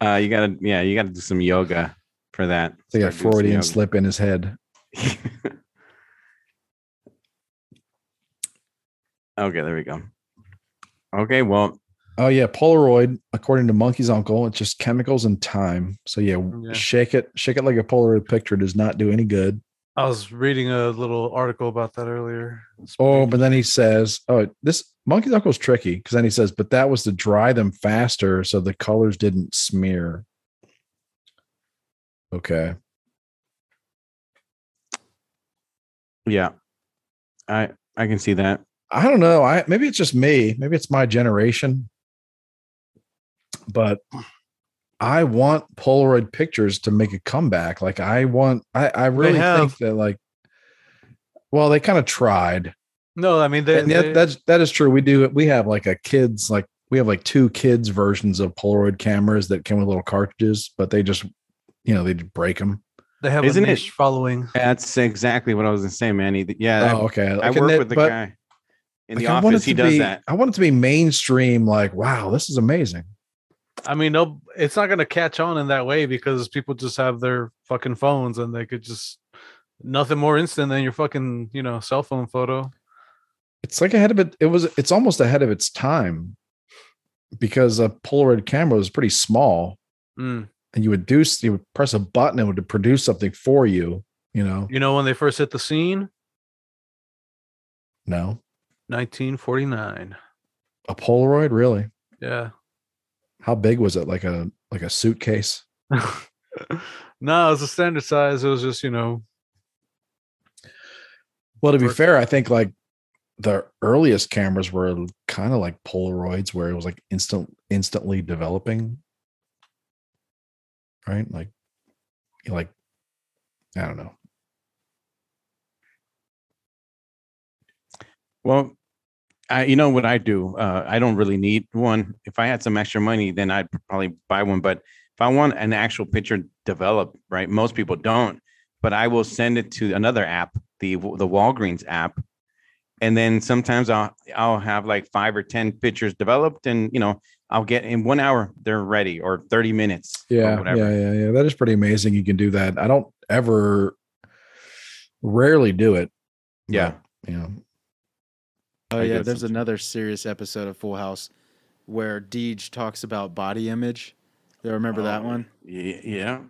Uh, you gotta, yeah, you gotta do some yoga for that. They got Start doing some Freudian slip in his head. okay, there we go. Okay, well, Oh yeah, Polaroid, according to Monkey's uncle, it's just chemicals and time. So yeah, Yeah. shake it, shake it like a Polaroid picture does not do any good. I was reading a little article about that earlier. Oh, but then he says, "Oh, this Monkey's uncle's tricky," because then he says, "But that was to dry them faster, so the colors didn't smear." Okay, yeah, I I can see that. I don't know. I maybe it's just me. Maybe it's my generation. But I want Polaroid pictures to make a comeback. Like I want I, I really think that like well, they kind of tried. No, I mean they, And that, they- that's that is true. We do we have like a kids like we have like two kids versions of Polaroid cameras that came with little cartridges, but they just you know they break them. they have Isn't a it- niche following. That's exactly what I was gonna say, Manny. Yeah, oh, okay. I Okay, work that- with the but, guy in like, the I office. He does be- that. I want it to be mainstream. Like, wow, this is amazing. I mean, no, it's not gonna catch on in that way because people just have their fucking phones and they could just nothing more instant than your fucking you know cell phone photo. It's like ahead of it. It was. It's almost ahead of its time because a Polaroid camera was pretty small, Mm. and you would do you would press a button and it would produce something for you. You know, You know when they first hit the scene, no, 1949. a Polaroid really. Yeah. How big was it? Like a like a suitcase. no, it was a standard size. It was just you know Well, to be fair, I think like the earliest cameras were kind of like Polaroids, where it was like instant instantly developing. Right, like, like, I don't know. Well, I, you know what I do? Uh, I don't really need one. If I had some extra money, then I'd probably buy one. But if I want an actual picture developed, right? Most people don't. But I will send it to another app, the the Walgreens app, and then sometimes I'll I'll have like five or ten pictures developed, and you know I'll get in one hour they're ready or thirty minutes. or Yeah, whatever. yeah, yeah, yeah. That is pretty amazing. You can do that. I don't ever, rarely do it. Yeah. but, you know, Oh I yeah, there's that's- another serious episode of Full House where Deej talks about body image. Do You remember that one? Yeah.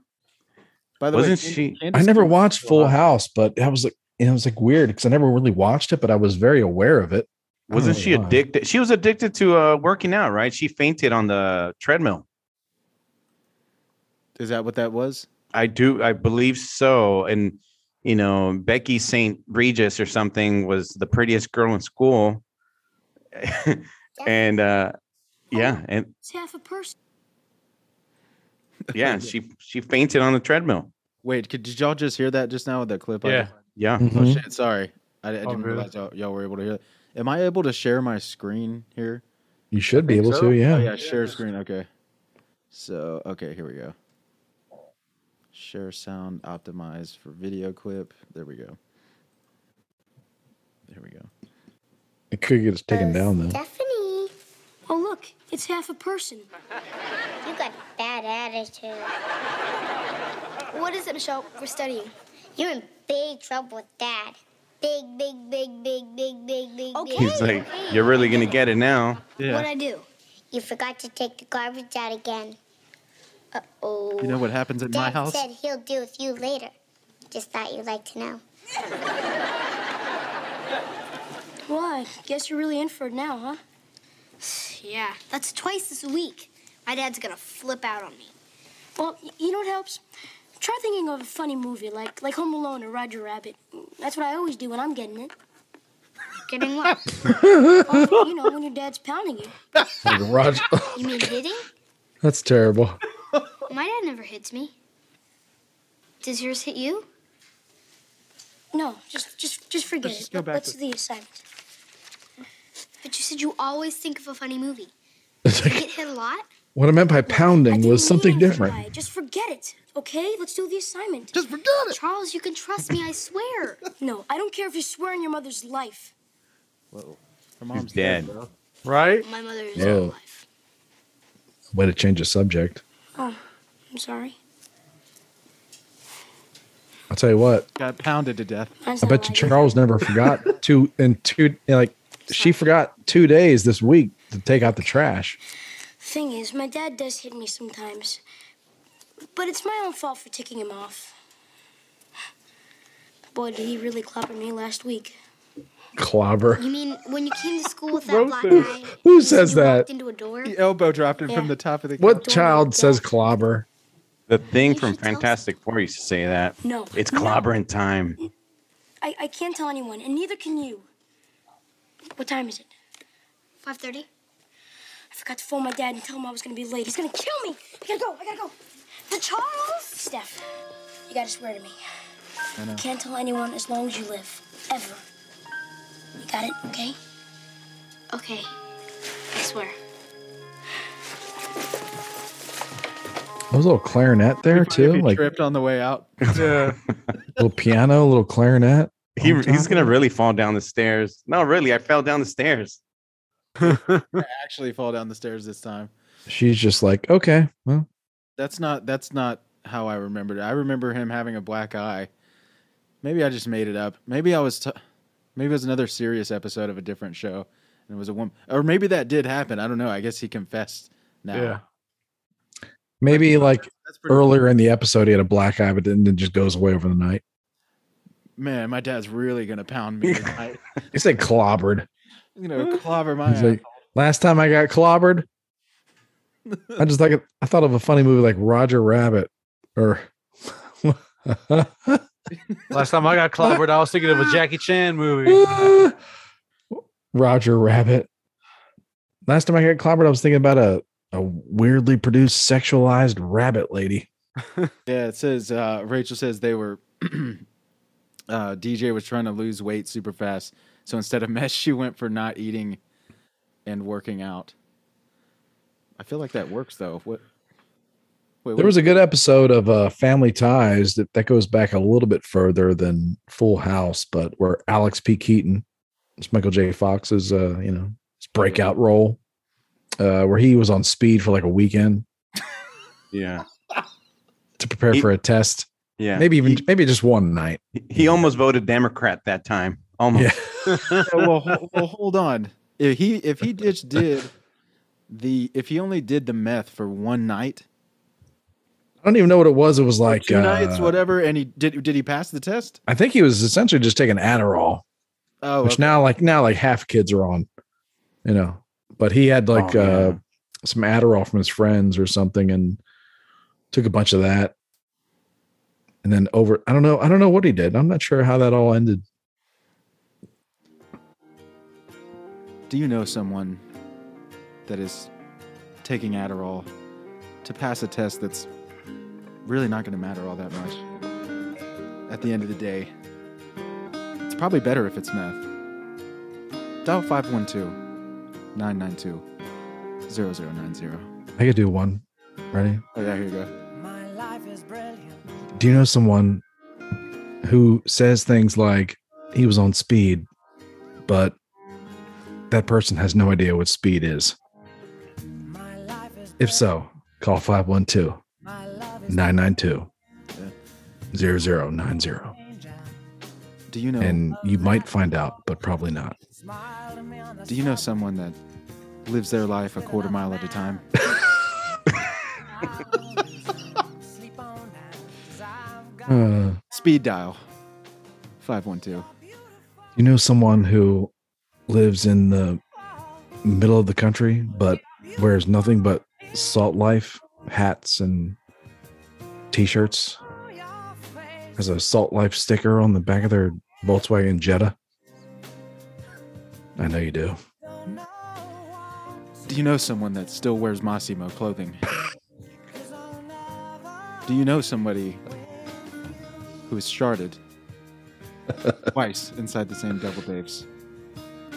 By the Wasn't way, she- Candace I never watched Full House, but that was like, you know, it was like weird because I never really watched it, but I was very aware of it. Wasn't know she why. addicted? She was addicted to uh, working out, right? She fainted on the treadmill. Is that what that was? I do, I believe so. And you know, Becky St. Regis or something was the prettiest girl in school. and uh yeah, and It's half a person. yeah, she she fainted on the treadmill. Wait, could, did y'all just hear that just now with that clip? I Yeah. just- Yeah. Oh Mhm. shit! Sorry, I, I didn't good. realize y'all, y'all were able to hear that. Am I able to share my screen here? You should be able so? to, yeah. Oh yeah, share screen. Okay. So okay, here we go. Share sound optimized for video clip. There we go. There we go. It could get us taken down though. Stephanie, oh look, it's half a person. You got bad attitude. What is it, Michelle? We're studying. You're in big trouble with Dad. Big, big, big, big, big, big, big, Okay. big. He's like, You're really gonna get it now. Yeah. What'd I do? You forgot to take the garbage out again. Uh oh. You know what happens at my house? Dad said he'll do with you later. Just thought you'd like to know. Well, I guess you're really in for it now, huh? Yeah, that's twice this week. My dad's gonna flip out on me. Well, you know what helps? Try thinking of a funny movie like like Home Alone or Roger Rabbit. That's what I always do when I'm getting it. Getting what? Oh, you know, when your dad's pounding you. Like Roger, You mean hitting? that's terrible. My dad never hits me. Does yours hit you? No, just just just forget Let's just it. go back Let's to- do the assignment. But you said you always think of a funny movie. It's You get hit a lot? what I meant by pounding was something different. way. Just forget it, okay? Let's do the assignment. Just forget it. Charles, you can trust me, I swear. no, I don't care if you swear on your mother's life. Whoa. Her mom's dead. bro. Right? My mother is Whoa. alive. Way to change the subject. Oh, I'm sorry. I'll tell you what. Got pounded to death. Mine's I not bet you alive. Charles never forgot two in two like she forgot two days this week to take out the trash. Thing is, my dad does hit me sometimes. But it's my own fault for ticking him off. Boy, did he really clobber me last week. Clobber. You mean when you came to school with that black guy? Who says that? walked into a door? He elbow dropped him Yeah. from the top of the. What Don't child make says clobber? The thing from should tell- Fantastic Four used to say that. No. It's no. clobbering time. I, I can't tell anyone, and neither can you. What time is it? 5:30. I forgot to phone my dad and tell him I was gonna be late. He's gonna kill me. I gotta go. I gotta go. The Charles. Steph, you gotta swear to me. I know. You can't tell anyone as long as you live. Ever. You got it? Okay? Okay. I swear. There was a little clarinet there too, he like tripped on the way out. Yeah. little piano, little clarinet. He, he's gonna really fall down the stairs. No, really, I fell down the stairs. I actually fall down the stairs this time. She's just like, okay, well, That's not that's not how I remembered it. I remember him having a black eye. Maybe I just made it up. Maybe I was t- maybe it was another serious episode of a different show and it was a woman or maybe that did happen. I don't know. I guess he confessed now. Yeah. maybe like That's pretty earlier in the episode he had a black eye, but then it just goes away over the night. Man, my dad's really gonna pound me tonight. He said clobbered. you know, clobber my He's like, last time I got clobbered, I just like I thought of a funny movie like Roger Rabbit or Last time I got clobbered, I was thinking of a Jackie Chan movie. Roger Rabbit. Last time I got clobbered, I was thinking about a, a weirdly produced sexualized rabbit lady. Yeah, it says uh, Rachel says they were uh, DJ was trying to lose weight super fast, so instead of mess, she went for not eating and working out. I feel like that works though. What? Wait, There was a good episode of uh, Family Ties that, that goes back a little bit further than Full House, but where Alex P. Keaton, it's Michael J. Fox's, uh, you know, his breakout role, uh, where he was on speed for like a weekend Yeah, to prepare He- for a test. yeah. Maybe even he, maybe just one night. he almost voted Democrat that time. Almost. Yeah. Yeah, well, well, hold on. If he if he just did the if he only did the meth for one night, I don't even know what it was. It was like two nights, uh, whatever, and he did did he pass the test? I think he was essentially just taking Adderall, Oh, which okay. now like now like half kids are on, you know. But he had like Oh, uh yeah. some Adderall from his friends or something and took a bunch of that. And then over I don't know, I don't know what he did. I'm not sure how that all ended. Do you know someone that is taking Adderall to pass a test that's really not going to matter all that much? At the end of the day, it's probably better if it's meth. Dial 512 992 0090. I could do one. Ready? Oh, yeah, here you go. Do you know someone who says things like he was on speed, but that person has no idea what speed is? If so, call 512 992 0090 Do you know? and you might find out, but probably not. do you know someone that lives their life a quarter mile at a time? Uh, Speed dial 512. you know someone who lives in the middle of the country, but wears nothing but salt life hats and t-shirts has a salt life sticker on the back of their volkswagen jetta i know you do Do you know someone that still wears Mossimo clothing? Do you know somebody who is sharded twice inside the same Double Daves?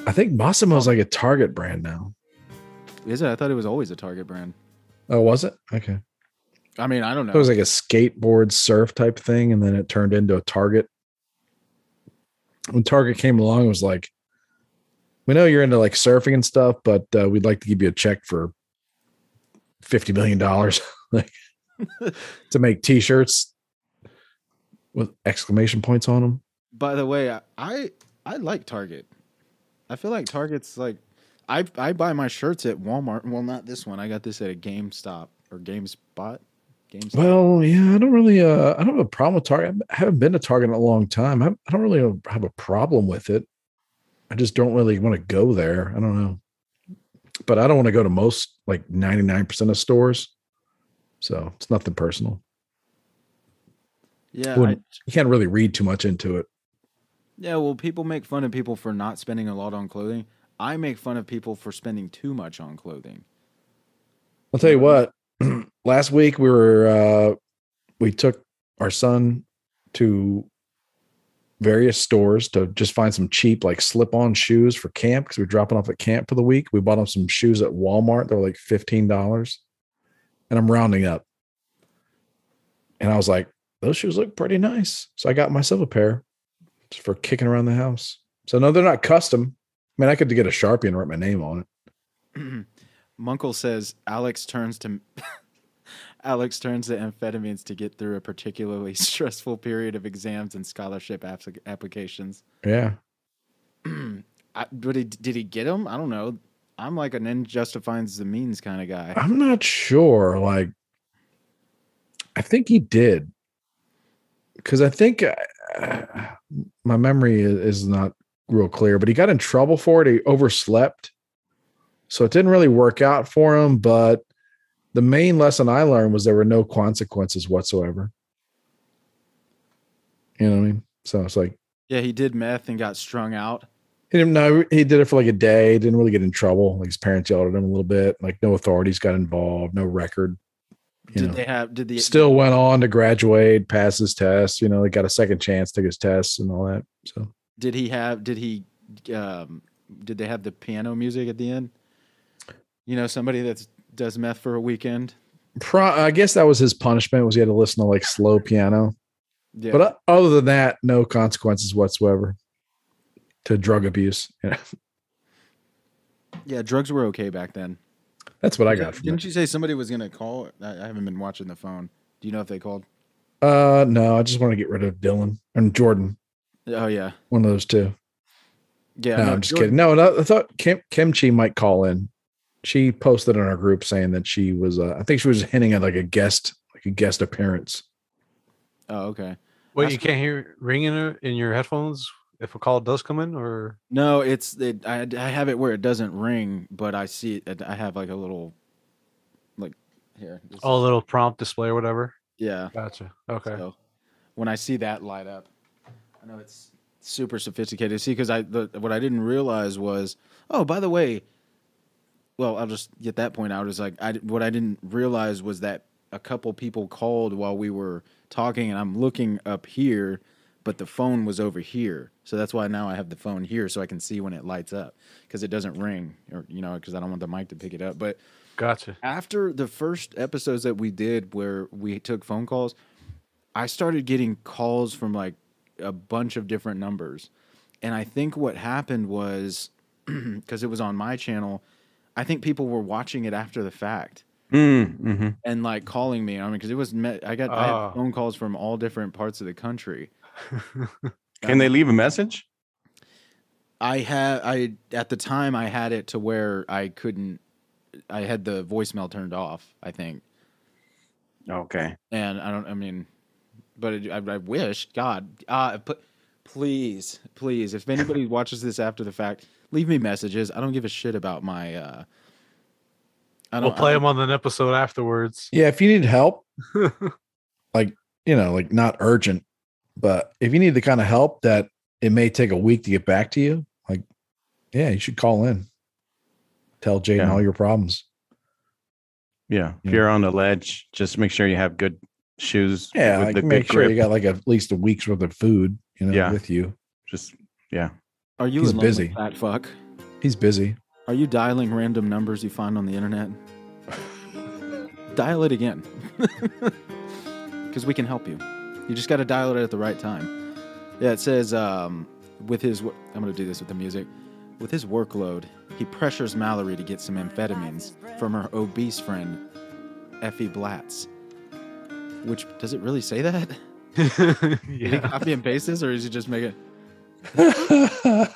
i think mossimo's like a target brand now Is it? I thought it was always a Target brand. oh was it okay I mean, I don't know. it was like a skateboard surf type thing and then it turned into a target when target came along it was like we know you're into like surfing and stuff but uh, we'd like to give you a check for 50 million dollars like to make t-shirts with exclamation points on them By the way, I, I I like Target. I feel like Target's like I I buy my shirts at Walmart. Well, not this one. I got this at a GameStop or GameSpot. GameStop. well yeah i don't really uh i don't have a problem with target i haven't been to target in a long time i, I don't really have a problem with it i just don't really want to go there i don't know but i don't want to go to most like 99% of stores so it's nothing personal yeah, I, you can't really read too much into it yeah. Well, people make fun of people for not spending a lot on clothing. I make fun of people for spending too much on clothing. I'll tell you what. last week we were uh we took our son to various stores to just find some cheap like slip-on shoes for camp because we're dropping off at camp for the week. We bought him some shoes at Walmart. They were like fifteen dollars, and I'm rounding up. And I was like, those shoes look pretty nice, so I got myself a pair for kicking around the house. So no, they're not custom. I mean, I could get a sharpie and write my name on it. Munkle says Alex turns to Alex turns to amphetamines to get through a particularly stressful period of exams and scholarship applic- applications. Yeah, I, did he did he get them? I don't know. I'm like an end justifies the means kind of guy. I'm not sure. Like, I think he did because I think uh, my memory is, is not real clear, but he got in trouble for it. He overslept, so it didn't really work out for him. But the main lesson I learned was there were no consequences whatsoever. You know what I mean? So it's like Yeah, he did meth and got strung out. he didn't know he did it for like a day. Didn't really get in trouble. Like his parents yelled at him a little bit. Like no authorities got involved. No record. You Did know. they have? Did the still went on to graduate, pass his tests. You know, he got a second chance, took his tests and all that. So Did he have? Did he? Um, did they have the piano music at the end? You know, somebody that does meth for a weekend. pro- I guess that was his punishment was he had to listen to like slow piano. Yeah. But uh, other than that, no consequences whatsoever to drug abuse. Yeah, drugs were okay back then. that's what I got from Didn't it. you say somebody was gonna call? I, I haven't been watching the phone. Do you know if they called? Uh, no, I just want to get rid of Dylan and Jordan. Oh yeah, One of those two. yeah. no, no, I'm just Jordan- kidding. No, no, I thought Kim Kimchi might call in. She posted in our group saying that she was. Uh, I think she was hinting at like a guest, like a guest appearance. Oh okay. Wait, That's you can't hear ringing in in your headphones if a call does come in, or No, it's it, I I have it where it doesn't ring, but I see it. I have like a little, like here. this- oh, a little prompt display or whatever. yeah. Gotcha. Okay. So when I see that light up, I know it's super sophisticated. See, because I the, what I didn't realize was, oh, by the way, well, I'll just get that point out. Is like I what I didn't realize was that a couple people called while we were talking, and I'm looking up here, but the phone was over here. So that's why now I have the phone here, so I can see when it lights up because it doesn't ring, or you know, because I don't want the mic to pick it up. But Gotcha. after the first episodes that we did where we took phone calls, I started getting calls from like a bunch of different numbers. And I think what happened was because it was on my channel, I think people were watching it after the fact Mm, hmm and like calling me. I mean, because it was met, I got I had phone calls from all different parts of the country. Can they leave a message? I had I at the time I had it to where I couldn't. I had the voicemail turned off. I think. Okay. and I don't. I mean, but it, I, I wish God, uh, put, please, please, if anybody watches this after the fact, leave me messages. I don't give a shit about my. uh I don't We'll play I them on an episode afterwards. Yeah, if you need help, like you know, like not urgent, but if you need the kind of help that it may take a week to get back to you, like yeah, you should call in. Tell Jaden Yeah. all your problems. Yeah. If Yeah. you're on the ledge, just make sure you have good shoes. Yeah, with like the make good sure you got like at least a week's worth of food, you know, Yeah. with you. Just yeah. Are you He's busy. Fat fuck. He's busy. Are you dialing random numbers you find on the internet? dial it again, because we can help you. You just got to dial it at the right time. Yeah, it says um, with his. I'm gonna do this with the music. With his workload, he pressures Mallory to get some amphetamines from her obese friend, Effie Blatz. Which does it really say that? Did he yeah. copy and paste this, or is he just make it?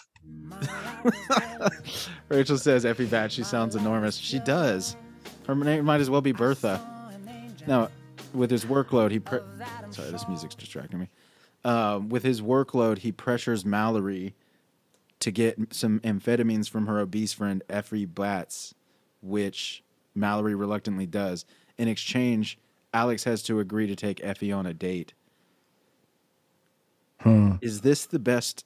Rachel says Effie Bat, she sounds enormous. She does. Her name might as well be Bertha. Now, with his workload, he pre- sorry, this music's distracting me. Um, with his workload, he pressures Mallory to get some amphetamines from her obese friend Effie Bats, which Mallory reluctantly does. In exchange, Alex has to agree to take Effie on a date. Hmm. Is this the best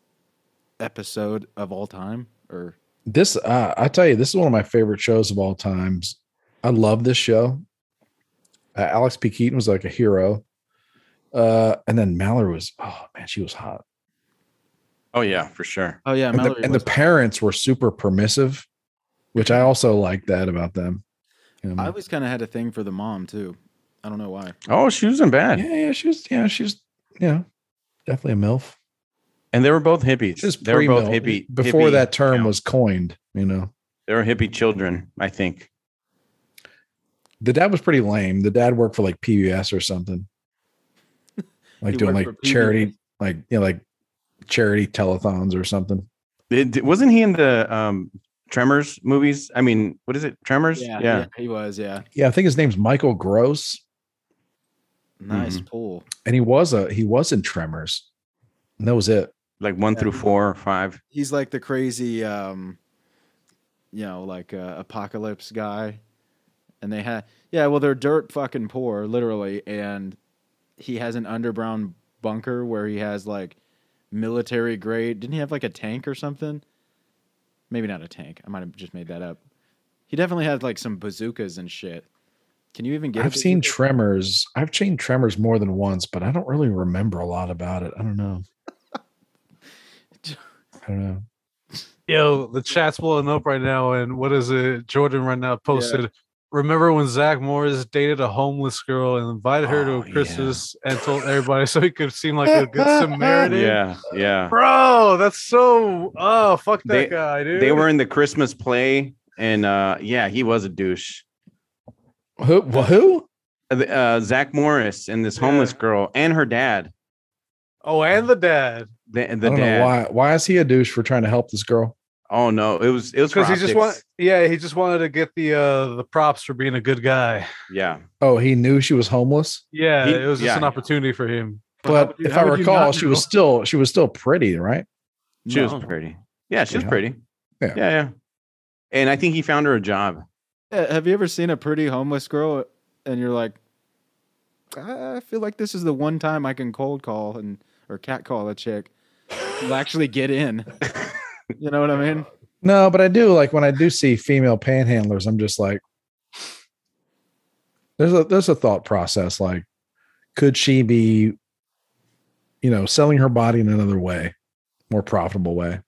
episode of all time, or This uh, I tell you, this is one of my favorite shows of all times. I love this show. Uh, Alex P. Keaton was like a hero. Uh, and then Mallory was, oh man, she was hot. Oh yeah, for sure. Oh yeah, and the, and the was- parents were super permissive, which I also like that about them. You know, I always kind of had a thing for the mom too. I don't know why. Oh, she wasn't bad. yeah, yeah, she was, yeah, she's, yeah, definitely a milf. And they were both hippies. She was they were both hippie. before hippie, that term you know, was coined. You know, they were hippie children, I think. the dad was pretty lame. The dad worked for like PBS or something, like doing like charity, like you know, like charity telethons or something. It, wasn't he in the um, Tremors movies? I mean, what is it? Tremors? Yeah, he was. Yeah, Yeah, I think his name's Michael Gross, nice Mhm. pull. and he was a he was in Tremors. And that was it. Like one Yeah. through four or five. He's like the crazy, um, you know, like uh, apocalypse guy. And they had, yeah, well, they're dirt fucking poor, literally. And he has an underground bunker where he has like military grade. Didn't he have like a tank or something? Maybe not a tank. I might have just made that up. He definitely had like some bazookas and shit. Can you even get? I've seen bazooka? Tremors. I've seen Tremors more than once, but I don't really remember a lot about it. I don't know. I don't know. Yo, the chat's blowing up right now, and what is it? Jordan right now posted. Remember when Zach Morris dated a homeless girl and invited her Oh, to a Christmas and told everybody so he could seem like a good Samaritan? Yeah, yeah. Bro, that's so oh fuck that They- guy, dude. They were in the Christmas play, and uh, yeah, he was a douche. Who? wh- Who? Uh, Zach Morris and this homeless girl and her dad. Oh, and the dad. The, I the don't dad. know why. Why is he a douche for trying to help this girl? Oh no, it was it was Because he just optics. want yeah, he just wanted to get the uh the props for being a good guy. Yeah, Oh, he knew she was homeless. Yeah, He- it was just yeah. an opportunity for him. How But you- if I recall, not she was still she was still pretty, right? she was pretty. Yeah, she was Yeah. pretty. Yeah. yeah, yeah. And I think he found her a job. Yeah, have you ever seen a pretty homeless girl and you're like, I feel like this is the one time I can cold call and or cat call a chick, will actually get in. You know what I mean? No, but I do like when I do see female panhandlers, I'm just like, there's a there's a thought process like, could she be, you know, selling her body in another way, more profitable way?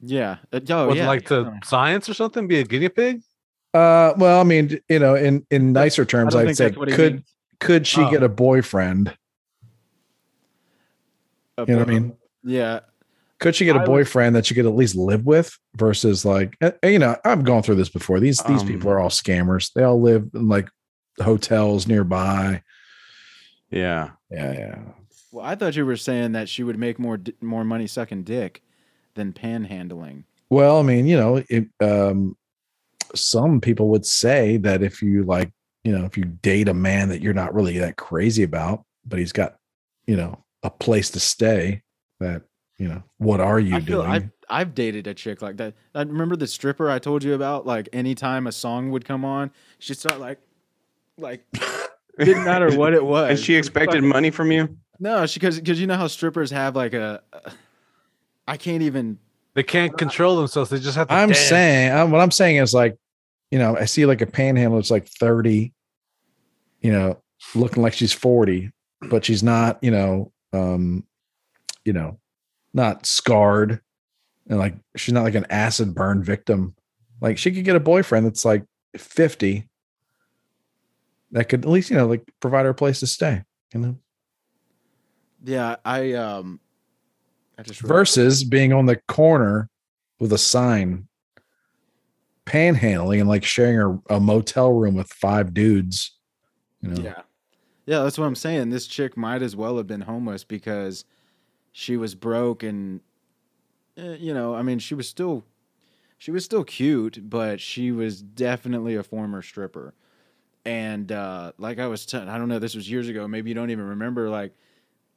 Yeah. Uh, oh, Would yeah. like to science or something, be a guinea pig? Uh, well, I mean, you know, in in nicer terms, I'd say that's what he could means. could she Oh. get a boyfriend? A You know what I mean? Yeah. Could she get a I would- boyfriend that she could at least live with versus like eh, eh, you know, I've gone through this before. These these Um, people are all scammers. They all live in like hotels nearby. Yeah. Yeah, yeah. Well, I thought you were saying that she would make more more money sucking dick than panhandling. Well, I mean, you know, it, um, some people would say that if you like, you know, if you date a man that you're not really that crazy about, but he's got, you know, a place to stay, that you know, what are you I feel doing? I've, I've dated a chick like that. I remember the stripper I told you about. Like anytime a song would come on, she'd start like, like didn't matter what it was. And she expected Fucking- money from you? No, she because because you know how strippers have like a, I can't even. They can't control themselves. They just have to. I'm dance. saying, i what I'm saying is like, you know, I see like a panhandler that's like 30, you know, looking like she's 40, but she's not, you know, um, you know, not scarred and like she's not like an acid burn victim. Like she could get a boyfriend that's like 50 that could at least, you know, like provide her a place to stay, you know, Yeah, I um, I just wrote- versus being on the corner with a sign panhandling and like sharing a, a motel room with five dudes. You know, Yeah. Yeah, that's what I'm saying. This chick might as well have been homeless because she was broke and eh, you know, I mean, she was still she was still cute, but she was definitely a former stripper. And uh like I was t- I don't know, this was years ago, maybe you don't even remember like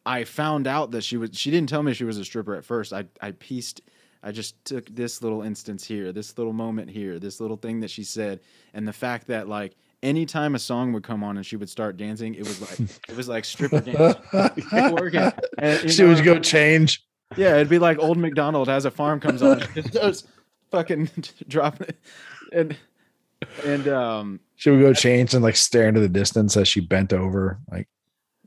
I found out that she was she didn't tell me she was a stripper at first. I I pieced I just took this little instance here, this little moment here, this little thing that she said, and the fact that like anytime a song would come on and she would start dancing, it was like it was like stripper dance. And, she would know, go change. Yeah, it'd be like old McDonald as a farm comes on. Fucking dropping it, and and um, Should we go change and like stare into the distance as she bent over? Like,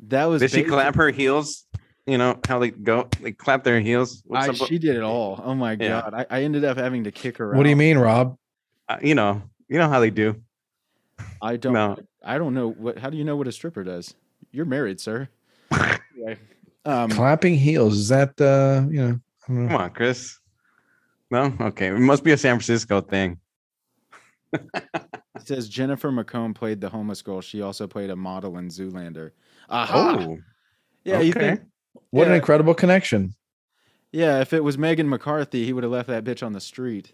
that was Did she clap her heels? You know how they go? They clap their heels. What's I, up she did it all. Oh my Yeah. god! I, I ended up having to kick her. what do you mean, Rob? uh, you know, you know how they do. I don't. No. I don't know what. How do you know what a stripper does? You're married, sir. Anyway, um, Clapping heels. Is that, uh, you know, I don't know. Come on, Chris. No, okay. It must be a San Francisco thing. it says Jennifer McComb played the homeless girl. She also played a model in Zoolander. Aha! Oh, yeah, you think? What an incredible connection. Yeah, if it was Megan McCarthy, he would have left that bitch on the street.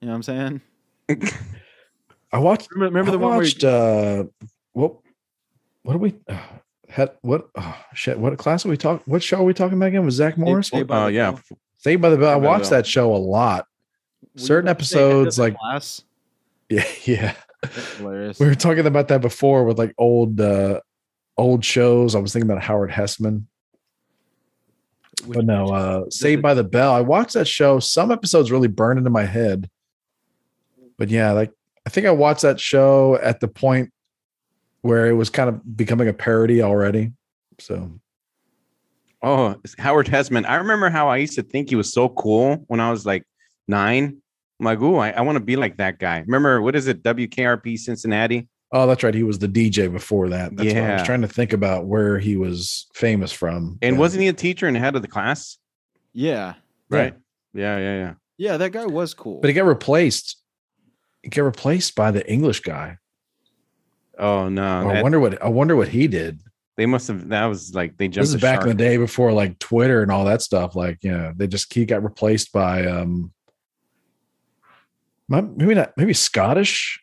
You know what I'm saying? I watched, Remember, remember I the one where watched, uh, what, what are we, uh, had, what, oh, shit, what class are we talking, what show are we talking about again? Was Zach Morris? Saved by Oh the yeah. Bell. Saved by the Bell. I Saved by the watched that show a lot. Were Certain about to say Head of episodes, like- Class? Yeah. Yeah. That's hilarious. We were talking about that before with like old, uh, old shows. I was thinking about Howard Hesseman. But no, uh, Saved by the Bell. I watched that show. Some episodes really burned into my head. But yeah, like I think I watched that show at the point where it was kind of becoming a parody already. So Oh, Howard Hesseman. I remember how I used to think he was so cool when I was like nine. I'm like, ooh, I, I want to be like that guy. Remember, what is it? WKRP Cincinnati? Oh, that's right. He was the DJ before that. That's what I was trying to think about where he was famous from. And Yeah. wasn't he a teacher and head of the class? Yeah. Right. Yeah, yeah, yeah. Yeah, that guy was cool. but he got replaced. He got replaced by the English guy. Oh no, I that- wonder what I wonder what he did. they must have. That was like they jumped. this is the back in the day before like Twitter and all that stuff. Like, you know, they just he got replaced by um maybe not maybe Scottish.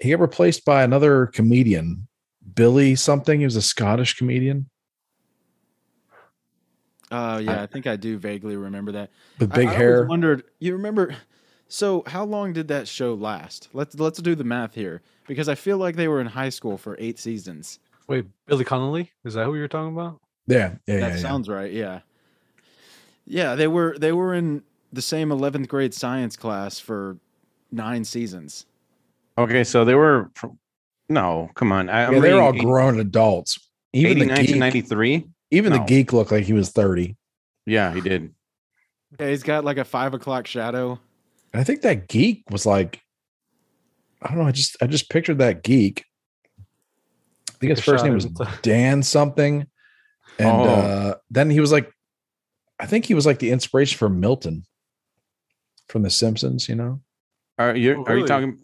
He got replaced by another comedian, Billy something. He was a Scottish comedian uh, yeah, I think I do vaguely remember that. with I- big I always hair. Wondered. You remember? So how long did that show last? Let's let's do the math here because I feel like they were in high school for eight seasons. Wait, Billy Connolly? Is that who you're talking about? Yeah, yeah, that yeah, yeah. sounds right. Yeah. Yeah, they were they were in the same eleventh grade science class for nine seasons. Okay, so they were. From, no, come on. I, I'm Yeah, they're all grown adults. Even 80, the geek, 1993. even the geek looked like he was thirty. Yeah, he did. Yeah, he's got like a five o'clock shadow. I think that geek was like, I don't know. I just I just pictured that geek. I think his first name was. Dan something, and Oh. uh, then he was like, I think he was like the inspiration for Milton from The Simpsons. You know, Are you Oh, are you really?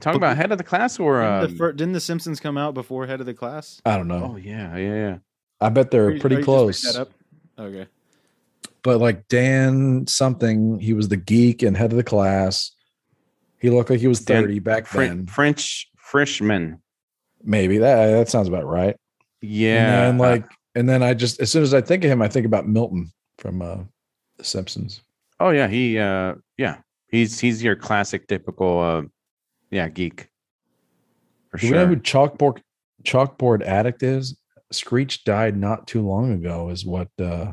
Talking talking about head of the class or? Didn't, Um, the fir- didn't the Simpsons come out before Head of the Class? I don't know. oh yeah, yeah, yeah. I bet they're you- pretty you close. that up? Okay. But like Dan something, he was the geek and head of the class. He looked like he was Dan- thirty back Fre- then. French freshman. Maybe that that sounds about right. Yeah, and then uh, like, and then I just as soon as I think of him, I think about Milton from uh, The Simpsons. oh yeah, he uh yeah, he's he's your classic typical uh yeah geek. For Do we know who chalkboard chalkboard addict is? Screech died not too long ago. Is what uh,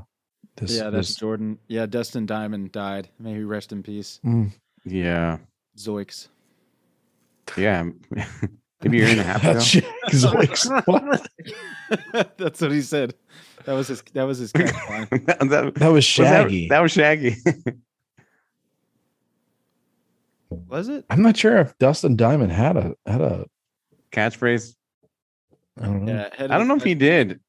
this? yeah, that's this- Jordan. Yeah, Dustin Diamond died. May he rest in peace. Mm. Yeah, Zoinks. yeah. Maybe a year and a half ago. Zoinks. What? That's what he said. That was his. That was his catchline. that, that- That was was that- Shaggy. That, was Shaggy. Was it? I'm not sure if Dustin Diamond had a had a. Catchphrase. I don't know. Yeah. I don't know if he did.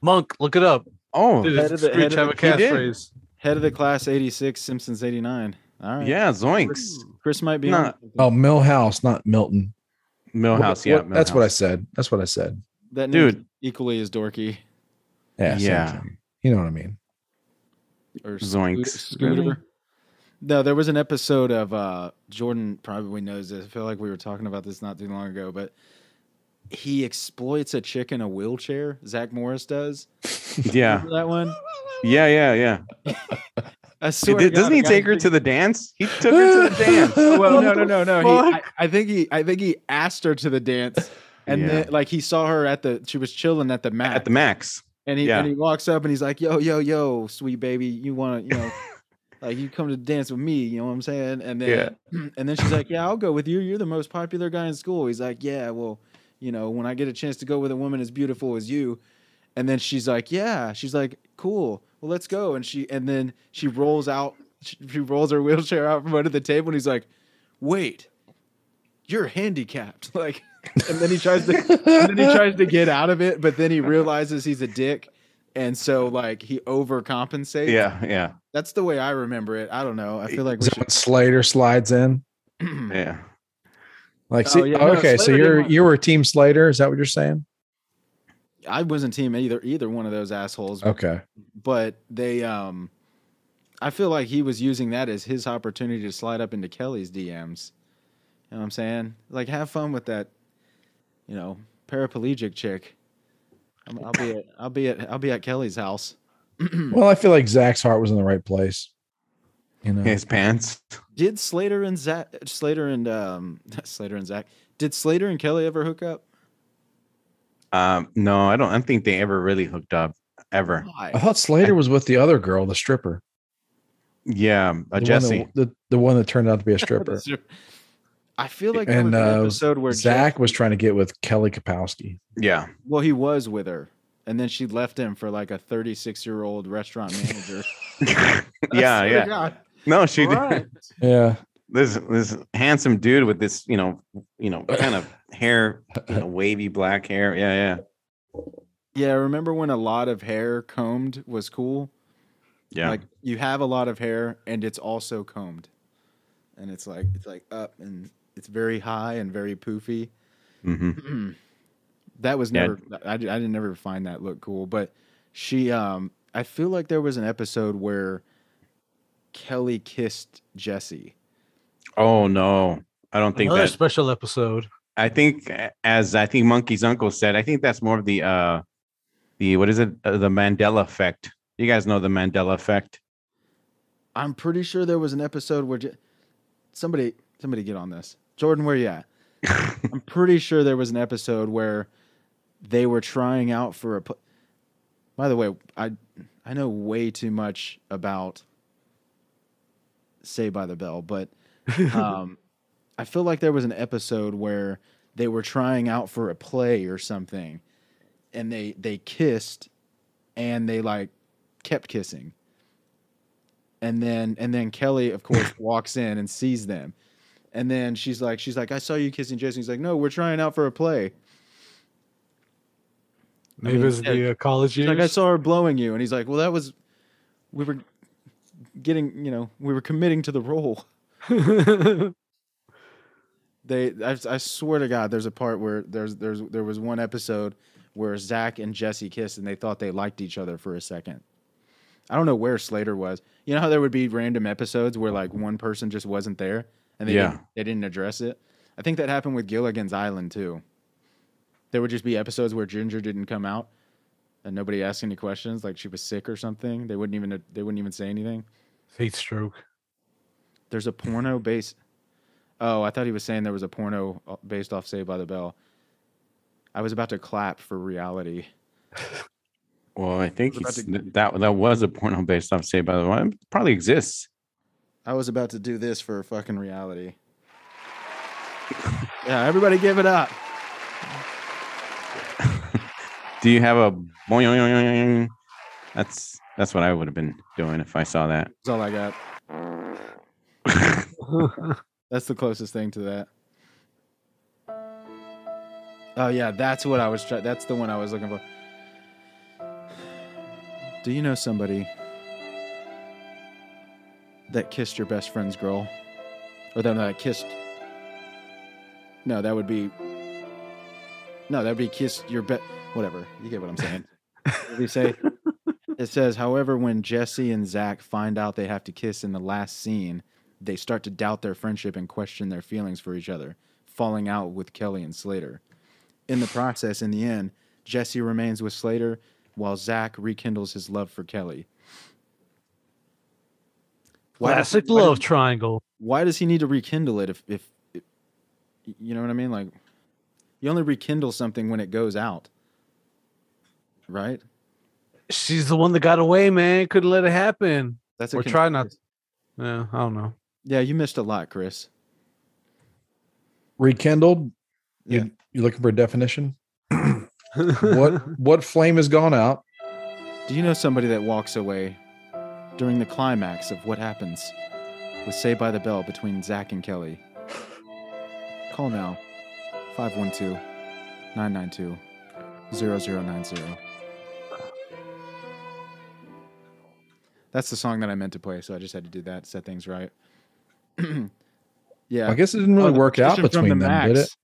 Monk, look it up. Oh, Did Head of the- head Screech of have a the- catchphrase? Head of the class '86, Simpsons '89. All right. yeah, Zoinks. Chris might be. No. on. Oh, Milhouse, not Milton. Milhouse. What- yeah, what- that's what I said. That's what I said. That name's Dude. equally as dorky. Yeah, Yeah. You know what I mean. Or Zoinks. Scooter. Really? No, there was an episode of uh Jordan probably knows this. I feel like we were talking about this not too long ago, but he exploits a chick in a wheelchair. Zach Morris does. Yeah, that one? yeah, yeah, yeah. I swear Did, doesn't God, he take her to the dance? He took her to the dance. Well, no, no, no, no. He, I, I think he, I think he asked her to the dance, and Yeah. then like he saw her at the, she was chilling at the max. At the max. and he yeah. and he walks up and he's like, "Yo, yo, yo, sweet baby, you want to, you know." Like you come to dance with me, you know what I'm saying? And then and then she's like, Yeah, I'll go with you. You're the most popular guy in school. He's like, Yeah, well, you know, when I get a chance to go with a woman as beautiful as you. And then she's like, Yeah. She's like, Cool. Well, let's go. And she and then she rolls out she, she rolls her wheelchair out from under the table and he's like, Wait, you're handicapped. Like and then he tries to and then he tries to get out of it, but then he realizes he's a dick. And so like he overcompensates. Yeah, yeah, That's the way I remember it. I don't know. I feel like Is we that when Slater slides in? yeah. Like, Oh, yeah, no, okay, so Slater didn't you're want- you were Team Slater. Is that what you're saying? I wasn't team either either one of those assholes. Okay. But they um I feel like he was using that as his opportunity to slide up into Kelly's DMs. You know what I'm saying? Like have fun with that, you know, paraplegic chick. I'm, I'll be at I'll be at I'll be at Kelly's house. Well, I feel like Zach's heart was in the right place. You know, His pants. Did Slater and Zach Slater and um Slater and Zach did Slater and Kelly ever hook up? Um, no, I don't. I don't think they ever really hooked up ever. I thought Slater was with the other girl, the stripper, Yeah, uh, the one Jessie. that, the the one that turned out to be a stripper. I feel like there and was an uh, episode where Zach was trying to get with Kelly Kapowski. Yeah, Well, he was with her, and then she left him for like a 36 year old restaurant manager. yeah, yeah. God. No, she did. Yeah, This this handsome dude with this, you know, you know, kind of hair, you know, wavy black hair. Yeah, yeah, Yeah, remember when a lot of hair combed was cool? yeah. Like you have a lot of hair and it's also combed, and it's like it's like up and it's very high and very poofy. hmm that was Yeah. never I, I didn't never find that look cool but she um i feel like there was an episode where kelly kissed jessie Oh no, I don't think Another that. special episode. I think, as I think Monkey's uncle said, I think that's more of the uh, the what is it? Uh, the Mandela effect. You guys know the Mandela effect. i'm pretty sure there was an episode where Je- somebody somebody get on this jordan where you at i'm pretty sure there was an episode where they were trying out for a pl- by the way i i know way too much about say by the bell but um, I feel like there was an episode where they were trying out for a play or something, and they they kissed, and they like kept kissing, and then and then Kelly of course walks in and sees them, and then she's like she's like I saw you kissing Jason. He's like No, we're trying out for a play. I Maybe mean, it's yeah, the uh, college years. like I saw her blowing you, and he's like, Well, that was we were getting you know we were committing to the role. they I, I swear to god there's a part where there's there's there was one episode where zach and jessie kissed and they thought they liked each other for a second i don't know where slater was you know how there would be random episodes where like one person just wasn't there and they, Yeah. didn't, they didn't address it i think that happened with gilligan's island too there would just be episodes where ginger didn't come out and nobody asked any questions like she was sick or something they wouldn't even they wouldn't even say anything Heat stroke. there's a porno based. Oh, I thought he was saying there was a porno uh, based off Saved by the Bell. I was about to clap for reality. Well, I think was about he's, that that was a porno based off Say by the Bell. It probably exists. I was about to do this for fucking reality. Yeah, everybody give it up. Do you have a boing? That's that's what I would have been doing if I saw that. That's all I got. That's the closest thing to that. Oh yeah, that's what I was trying. That's the one I was looking for. Do you know somebody that kissed your best friend's girl, or that that kissed? No, that would be. No, that would be kissed your bet. Whatever, you get what I'm saying. you say? It says, however, when Jessie and Zach find out they have to kiss in the last scene, they start to doubt their friendship and question their feelings for each other, falling out with Kelly and Slater. In the process, in the end, Jessie remains with Slater while Zach rekindles his love for Kelly. Why does- Classic does- love triangle. why does he need to rekindle it if, if, if you know what I mean? Like, you only rekindle something when it goes out, right? She's the one that got away, man. Couldn't let it happen. That's a Or try not- cons- Yeah, I don't know. Yeah, you missed a lot, Chris. Rekindled. You Yeah. you looking for a definition? what what flame has gone out? Do you know somebody that walks away during the climax of what happens with Say by the Bell between Zach and Kelly? Call now 512 992 0090. That's the song that I meant to play, so I just had to do that, set things right. yeah. I guess it didn't really Oh, the work out between the them, did it?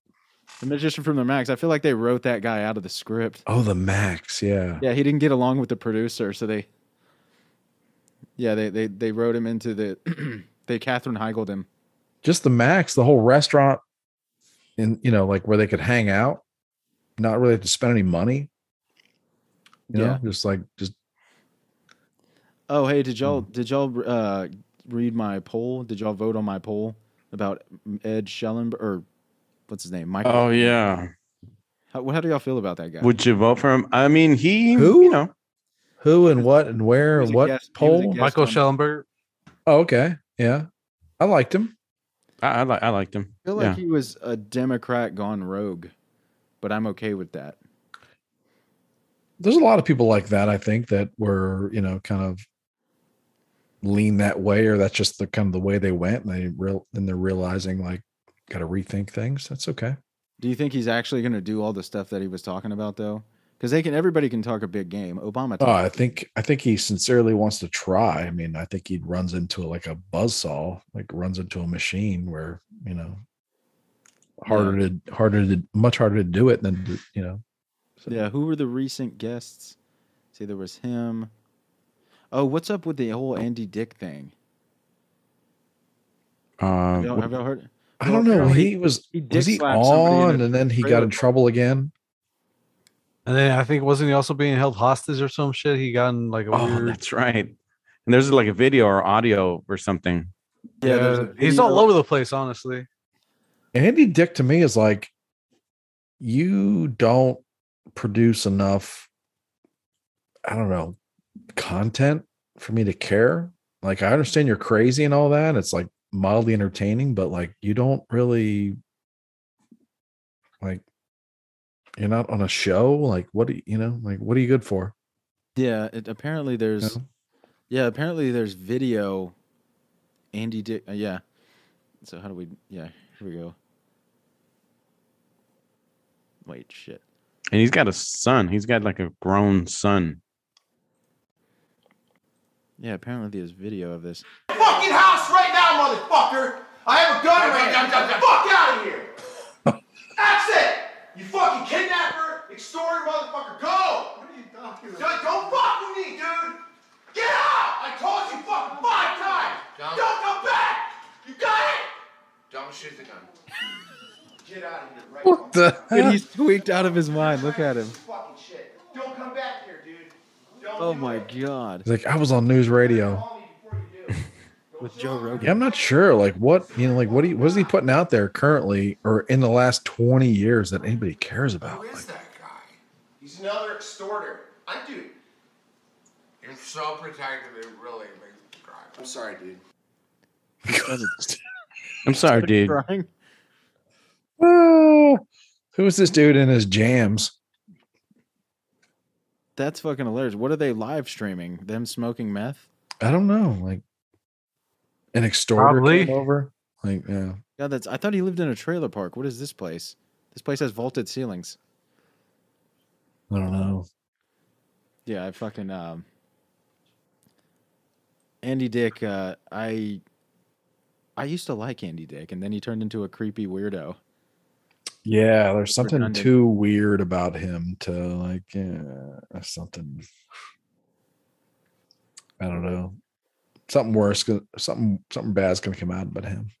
The magician from the Max. I feel like they wrote that guy out of the script. Oh, the Max, yeah. Yeah, he didn't get along with the producer, so they. Yeah, they they they wrote him into the. they Katherine Heigled him. Just the Max, the whole restaurant, and you know, like where they could hang out, not really have to spend any money. You Yeah. know, just like just Oh, hey, did y'all Hmm. did y'all uh, read my poll? Did y'all vote on my poll about Ed Schellenberg or what's his name? Michael. Oh yeah. How, how do y'all feel about that guy? Would you vote for him? I mean, he. Who? You know. who and what and where and what guest- he was a poll. Michael on- Schellenberg. Oh, okay, yeah, I liked him. I, I like. I liked him. I feel like yeah. he was a Democrat gone rogue, but I'm okay with that. There's a lot of people like that. I think that were you know kind of lean that way, or that's just the kind of the way they went, and they real and they're realizing like got to rethink things. That's okay. Do you think he's actually going to do all the stuff that he was talking about though? Because they can, everybody can talk a big game. Obama. Oh, I think I think he sincerely wants to try. I mean, I think he runs into like a buzzsaw, like runs into a machine where you know harder to harder to much harder to do it than to, you know. so- Yeah, who were the recent guests? See, there was him. Oh, what's up with the whole Andy Dick thing? Uh, Have y'all, have y'all heard? I don't know. He was he was he slapped somebody in on, and then he got in trouble again. And then I think wasn't he also being held hostage or some shit? He got in like a oh, weird. that's right. And there's like a video or audio or something. Yeah, Yeah, he's all over the place, honestly. Andy Dick to me is like, you don't produce enough. I don't know content for me to care. Like I understand you're crazy and all that. It's like mildly entertaining, but like you don't really like you're not on a show. Like what do you, you know? Like what are you good for? Yeah, it, apparently there's. know? Yeah, apparently there's video. Andy Dick. Uh, yeah. So how do we? Yeah, here we go. Wait, shit. And he's got a son. He's got like a grown son. Yeah, apparently there's video of this. fucking house right now, motherfucker! I have a gun in my hand. Get the fuck out of here! That's it! You fucking kidnapper, extorter, motherfucker, go! What are you talking about? Don't fuck with me, dude! Get out! I told you fucking five times! Don't. Don't come back! You got it? Don't shoot the gun. Get out of here right What now. the Dude, he's tweaked out of his mind. Look at him. Fucking shit. Don't come back here, dude. Don't Oh my god. He's like, I was on news radio. Call me before you do. With Joe Rogan. Yeah, I'm not sure. Like what you know, like what do you, what is he putting out there currently or in the last 20 years that anybody cares about? Who is Like, that guy? He's another extorter. I do. You're so protective, it really makes me cry. I'm sorry, dude. I'm sorry, dude. Crying. "Ah, who is this dude in his jams? That's fucking hilarious. What are they live streaming? Them smoking meth? I don't know. Like an extorter Probably. came over. Like, yeah. God, that's. I thought he lived in a trailer park. What is this place? This place has vaulted ceilings. I don't know. Yeah, I fucking um. Andy Dick. Uh, I. I used to like Andy Dick, and then he turned into a creepy weirdo. Yeah, there's something Redundant. too weird about him to like, yeah, something. I don't know. Something worse. Something something bad's gonna come out about him.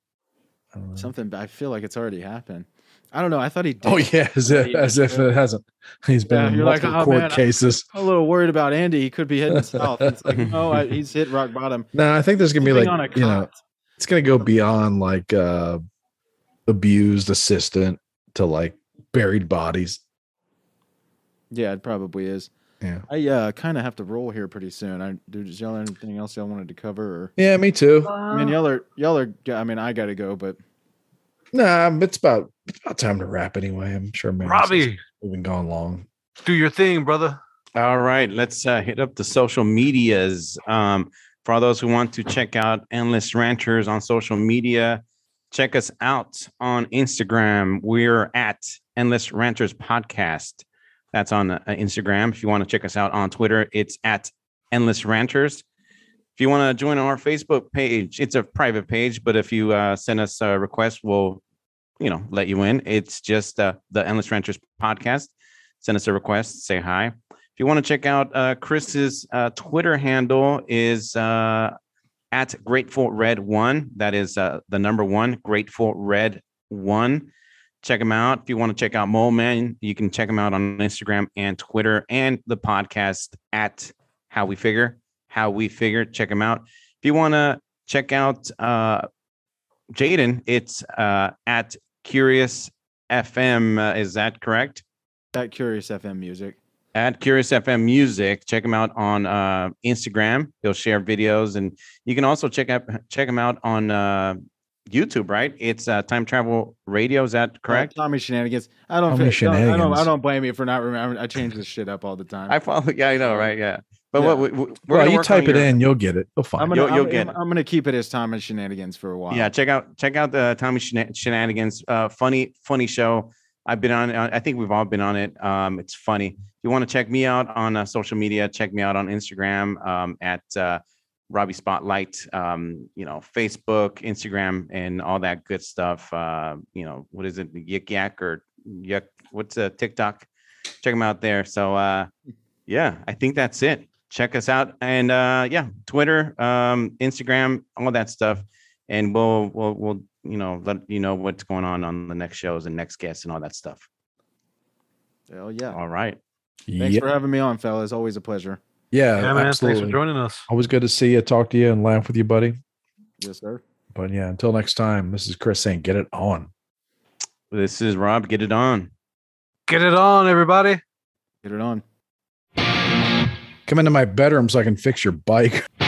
I don't know. Something. I feel like it's already happened. I don't know. I thought he. Did. Oh yeah, as if, as if it hasn't. He's been Yeah, in you're like, "Oh, court man, cases. I'm a little worried about Andy. He could be heading south. It's like, oh, I, he's hit rock bottom. No, I think there's gonna be like you know, it's gonna go beyond like uh abused assistant to like buried bodies. Yeah, it probably is. Yeah. I uh, kind of have to roll here pretty soon. I do. Does y'all have anything else y'all wanted to cover? Or Yeah, me too. I mean, y'all are y'all are. I mean, I got to go, but Nah, it's about it's about time to wrap anyway. I'm sure, man. Robbie, we've been going long. do your thing, brother. All right, let's uh, hit up the social medias. Um, for all those who want to check out Endless Ranchers on social media, check us out on Instagram. We're at Endless Ranchers Podcast. That's on uh, Instagram. If you want to check us out on Twitter, it's at Endless Ranchers. If you want to join our Facebook page, it's a private page, but if you uh, send us a request, we'll, you know, let you in. It's just uh, the Endless Ranchers Podcast. Send us a request, say hi. If you want to check out uh, Chris's uh, Twitter handle is at Grateful Red One. That is uh, the number one, Grateful Red One. Check them out. If you want to check out Mole Man, you can check them out on Instagram and Twitter and the podcast at How We Figure. How We Figure. Check them out. If you want to check out uh, Jaden, it's uh, at Curious FM. Uh, is that correct? at Curious FM Music. At Curious FM Music. Check him out on uh, Instagram. He'll share videos, and you can also check out check him out on uh, YouTube. Right? It's uh, Time Travel Radio. Is that correct? Tommy Shenanigans. I don't. Tommy feel- I don't, I don't. I don't blame you for not remembering. I change this shit up all the time. I follow. Yeah, I know. Right? Yeah. But Yeah. what we, we- we're Well, you type it your- in, you'll get it. You'll find I'm gonna. You'll- you'll I'm, get I'm, I'm gonna keep it as Tommy Shenanigans for a while. Yeah, check out check out the Tommy Shena- Shenanigans. Uh, funny funny show. I've been on. I think we've all been on it. Um, it's funny. If you want to check me out on uh, social media, check me out on Instagram um, at uh, Robbie Spotlight. Um, you know, Facebook, Instagram, and all that good stuff. Uh, you know, what is it? Yik Yak or Yuck? What's uh, TikTok? Check them out there. So uh, yeah, I think that's it. Check us out, and uh, yeah, Twitter, um, Instagram, all that stuff and we'll we'll we'll you know let you know what's going on on the next shows and next guests and all that stuff. Hell yeah. All right. Thanks Yeah, for having me on, fellas. Always a pleasure. yeah, Yeah, man. absolutely. Thanks for joining us. Always good to see you, talk to you, and laugh with you, buddy. Yes, sir. But yeah, until next time, this is Chris saying, "Get it on." This is Rob. Get it on. Get it on, everybody. Get it on. Come into my bedroom so I can fix your bike.